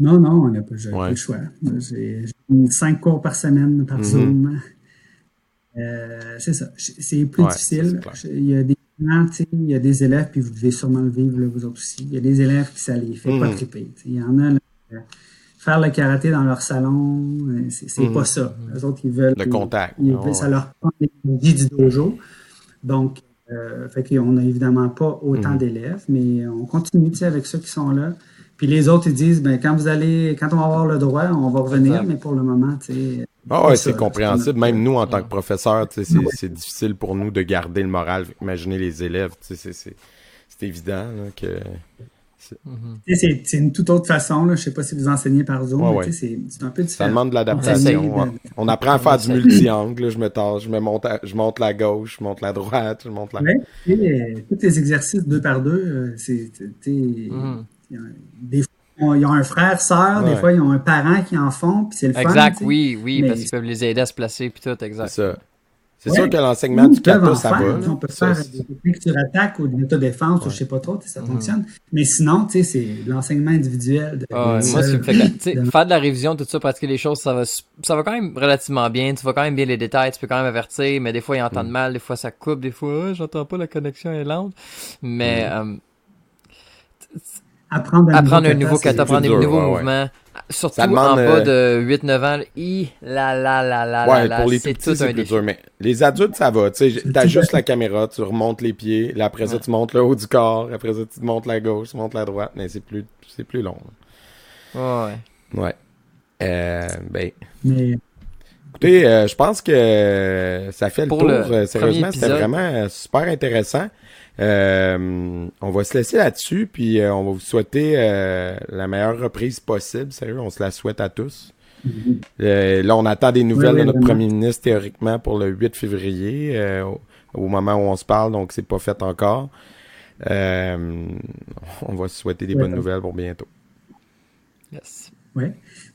D: Non, non, on n'a pas, ouais. le choix. J'ai cinq cours par semaine par mm -hmm. Zoom. Euh, c'est ça. C'est plus ouais, difficile. Il y a des il y a des élèves, puis vous devez sûrement le vivre, là, vous autres aussi. Il y a des élèves qui ça les fait mmh. pas triper. Il y en a, là, faire le karaté dans leur salon. C'est
A: Mhm.
D: pas ça. Les autres, ils veulent.
A: Le contact.
D: ils- Ça
A: ouais.
D: leur prend l'énergie du dojo. Donc, euh, fait qu'on n'a évidemment pas autant
A: Mhm.
D: d'élèves, mais on continue tu sais, avec ceux qui sont là. Puis les autres, ils disent, ben, quand vous allez, quand on va avoir le droit, on va revenir, mais pour le moment, tu sais.
A: Ah ouais, c'est
D: ça,
A: compréhensible. Même nous, en tant que professeurs, c'est c'est difficile pour nous de garder le moral. Imaginez les élèves, c'est- c'est c'est évident là, que...
D: Sais, C'est c'est une toute autre façon. Là. Je sais pas si vous enseignez par Zoom,
A: Ouais,
D: c'est c'est un peu
A: Ça
D: différent.
A: demande de l'adaptation. ouais. On apprend à faire du multi-angle. Je me tasse, je me monte, à- je monte la gauche, je monte la droite, je monte la...
D: Sais, euh, tous les exercices deux par deux, euh, c'est des fois, ils ont un frère, sœur,
A: Ouais.
D: des fois ils ont un parent qui en font, puis c'est le fun.
B: Exact, oui, oui,
D: Mais-
B: parce qu'ils peuvent les aider à se placer puis tout,
A: C'est
B: exact.
A: ça. C'est
D: Ouais.
A: sûr que l'enseignement du kata,
D: en
A: ça
D: faire,
A: va.
D: On peut
A: Ça,
D: faire
A: c'est-
D: des techniques sur attaque ou de l'autodéfense, ou je sais pas trop, ça fonctionne. Mais sinon, tu sais, c'est l'enseignement individuel. De,
B: Ah ouais,
D: de
B: moi, ce qui fait
D: de-
B: faire de la révision, tout ça, pratiquer les choses, ça va, ça va quand même relativement bien. Tu vois quand même bien les détails, tu peux quand même avertir, mais des fois, ils entendent
A: Mm.
B: mal, des fois, ça coupe, des fois, Ah, j'entends pas, la connexion est lente. Mais,
A: Mm.
B: euh,
D: apprendre un
B: apprendre un
D: nouveau kata,
B: kata, apprendre des
A: dur,
B: nouveaux
A: ouais, ouais.
B: mouvements, surtout en bas
A: euh,
B: de 8-9 ans, là, hi, la la la la
A: Ouais,
B: la,
A: pour les
B: c'est
A: tout
B: tout
A: petits, c'est
B: un
A: plus
B: défi.
A: dur. Mais les adultes, ça va. Tu t'ajustes la caméra, tu remontes les pieds, là, après ça,
B: Ouais.
A: tu montes le haut du corps, après ça, tu montes la gauche, tu montes la droite, mais c'est plus, c'est plus long.
B: Ouais, ouais.
A: Ouais. Euh, ben,
D: Mais
A: écoutez, euh, je pense que ça fait le
B: Pour
A: tour.
B: le
A: Sérieusement, c'était vraiment super intéressant. Euh, on va se laisser là-dessus, puis euh, on va vous souhaiter euh, la meilleure reprise possible. Sérieux, on se la souhaite à tous. Euh, là, on attend des nouvelles
D: Oui, oui,
A: de notre
D: vraiment.
A: premier ministre théoriquement pour le 8 février, euh, au, au moment où on se parle, donc c'est pas fait encore. Euh, on va se souhaiter des bonnes nouvelles pour bientôt.
B: Yes.
D: Oui.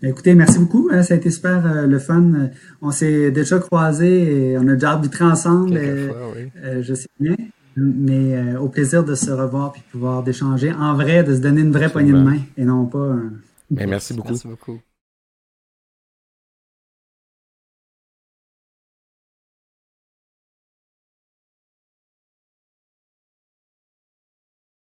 D: Ben, Écoutez, merci beaucoup. hein, ça a été super euh, le fun. On s'est déjà croisés et on a déjà arbitré ensemble. euh,
B: Quelquefois, oui.
D: euh, je sais bien. Mais euh, au plaisir de se revoir puis de pouvoir d'échanger en vrai, de se donner une vraie poignée de main et non pas un.
A: Ben, merci beaucoup.
B: Merci beaucoup.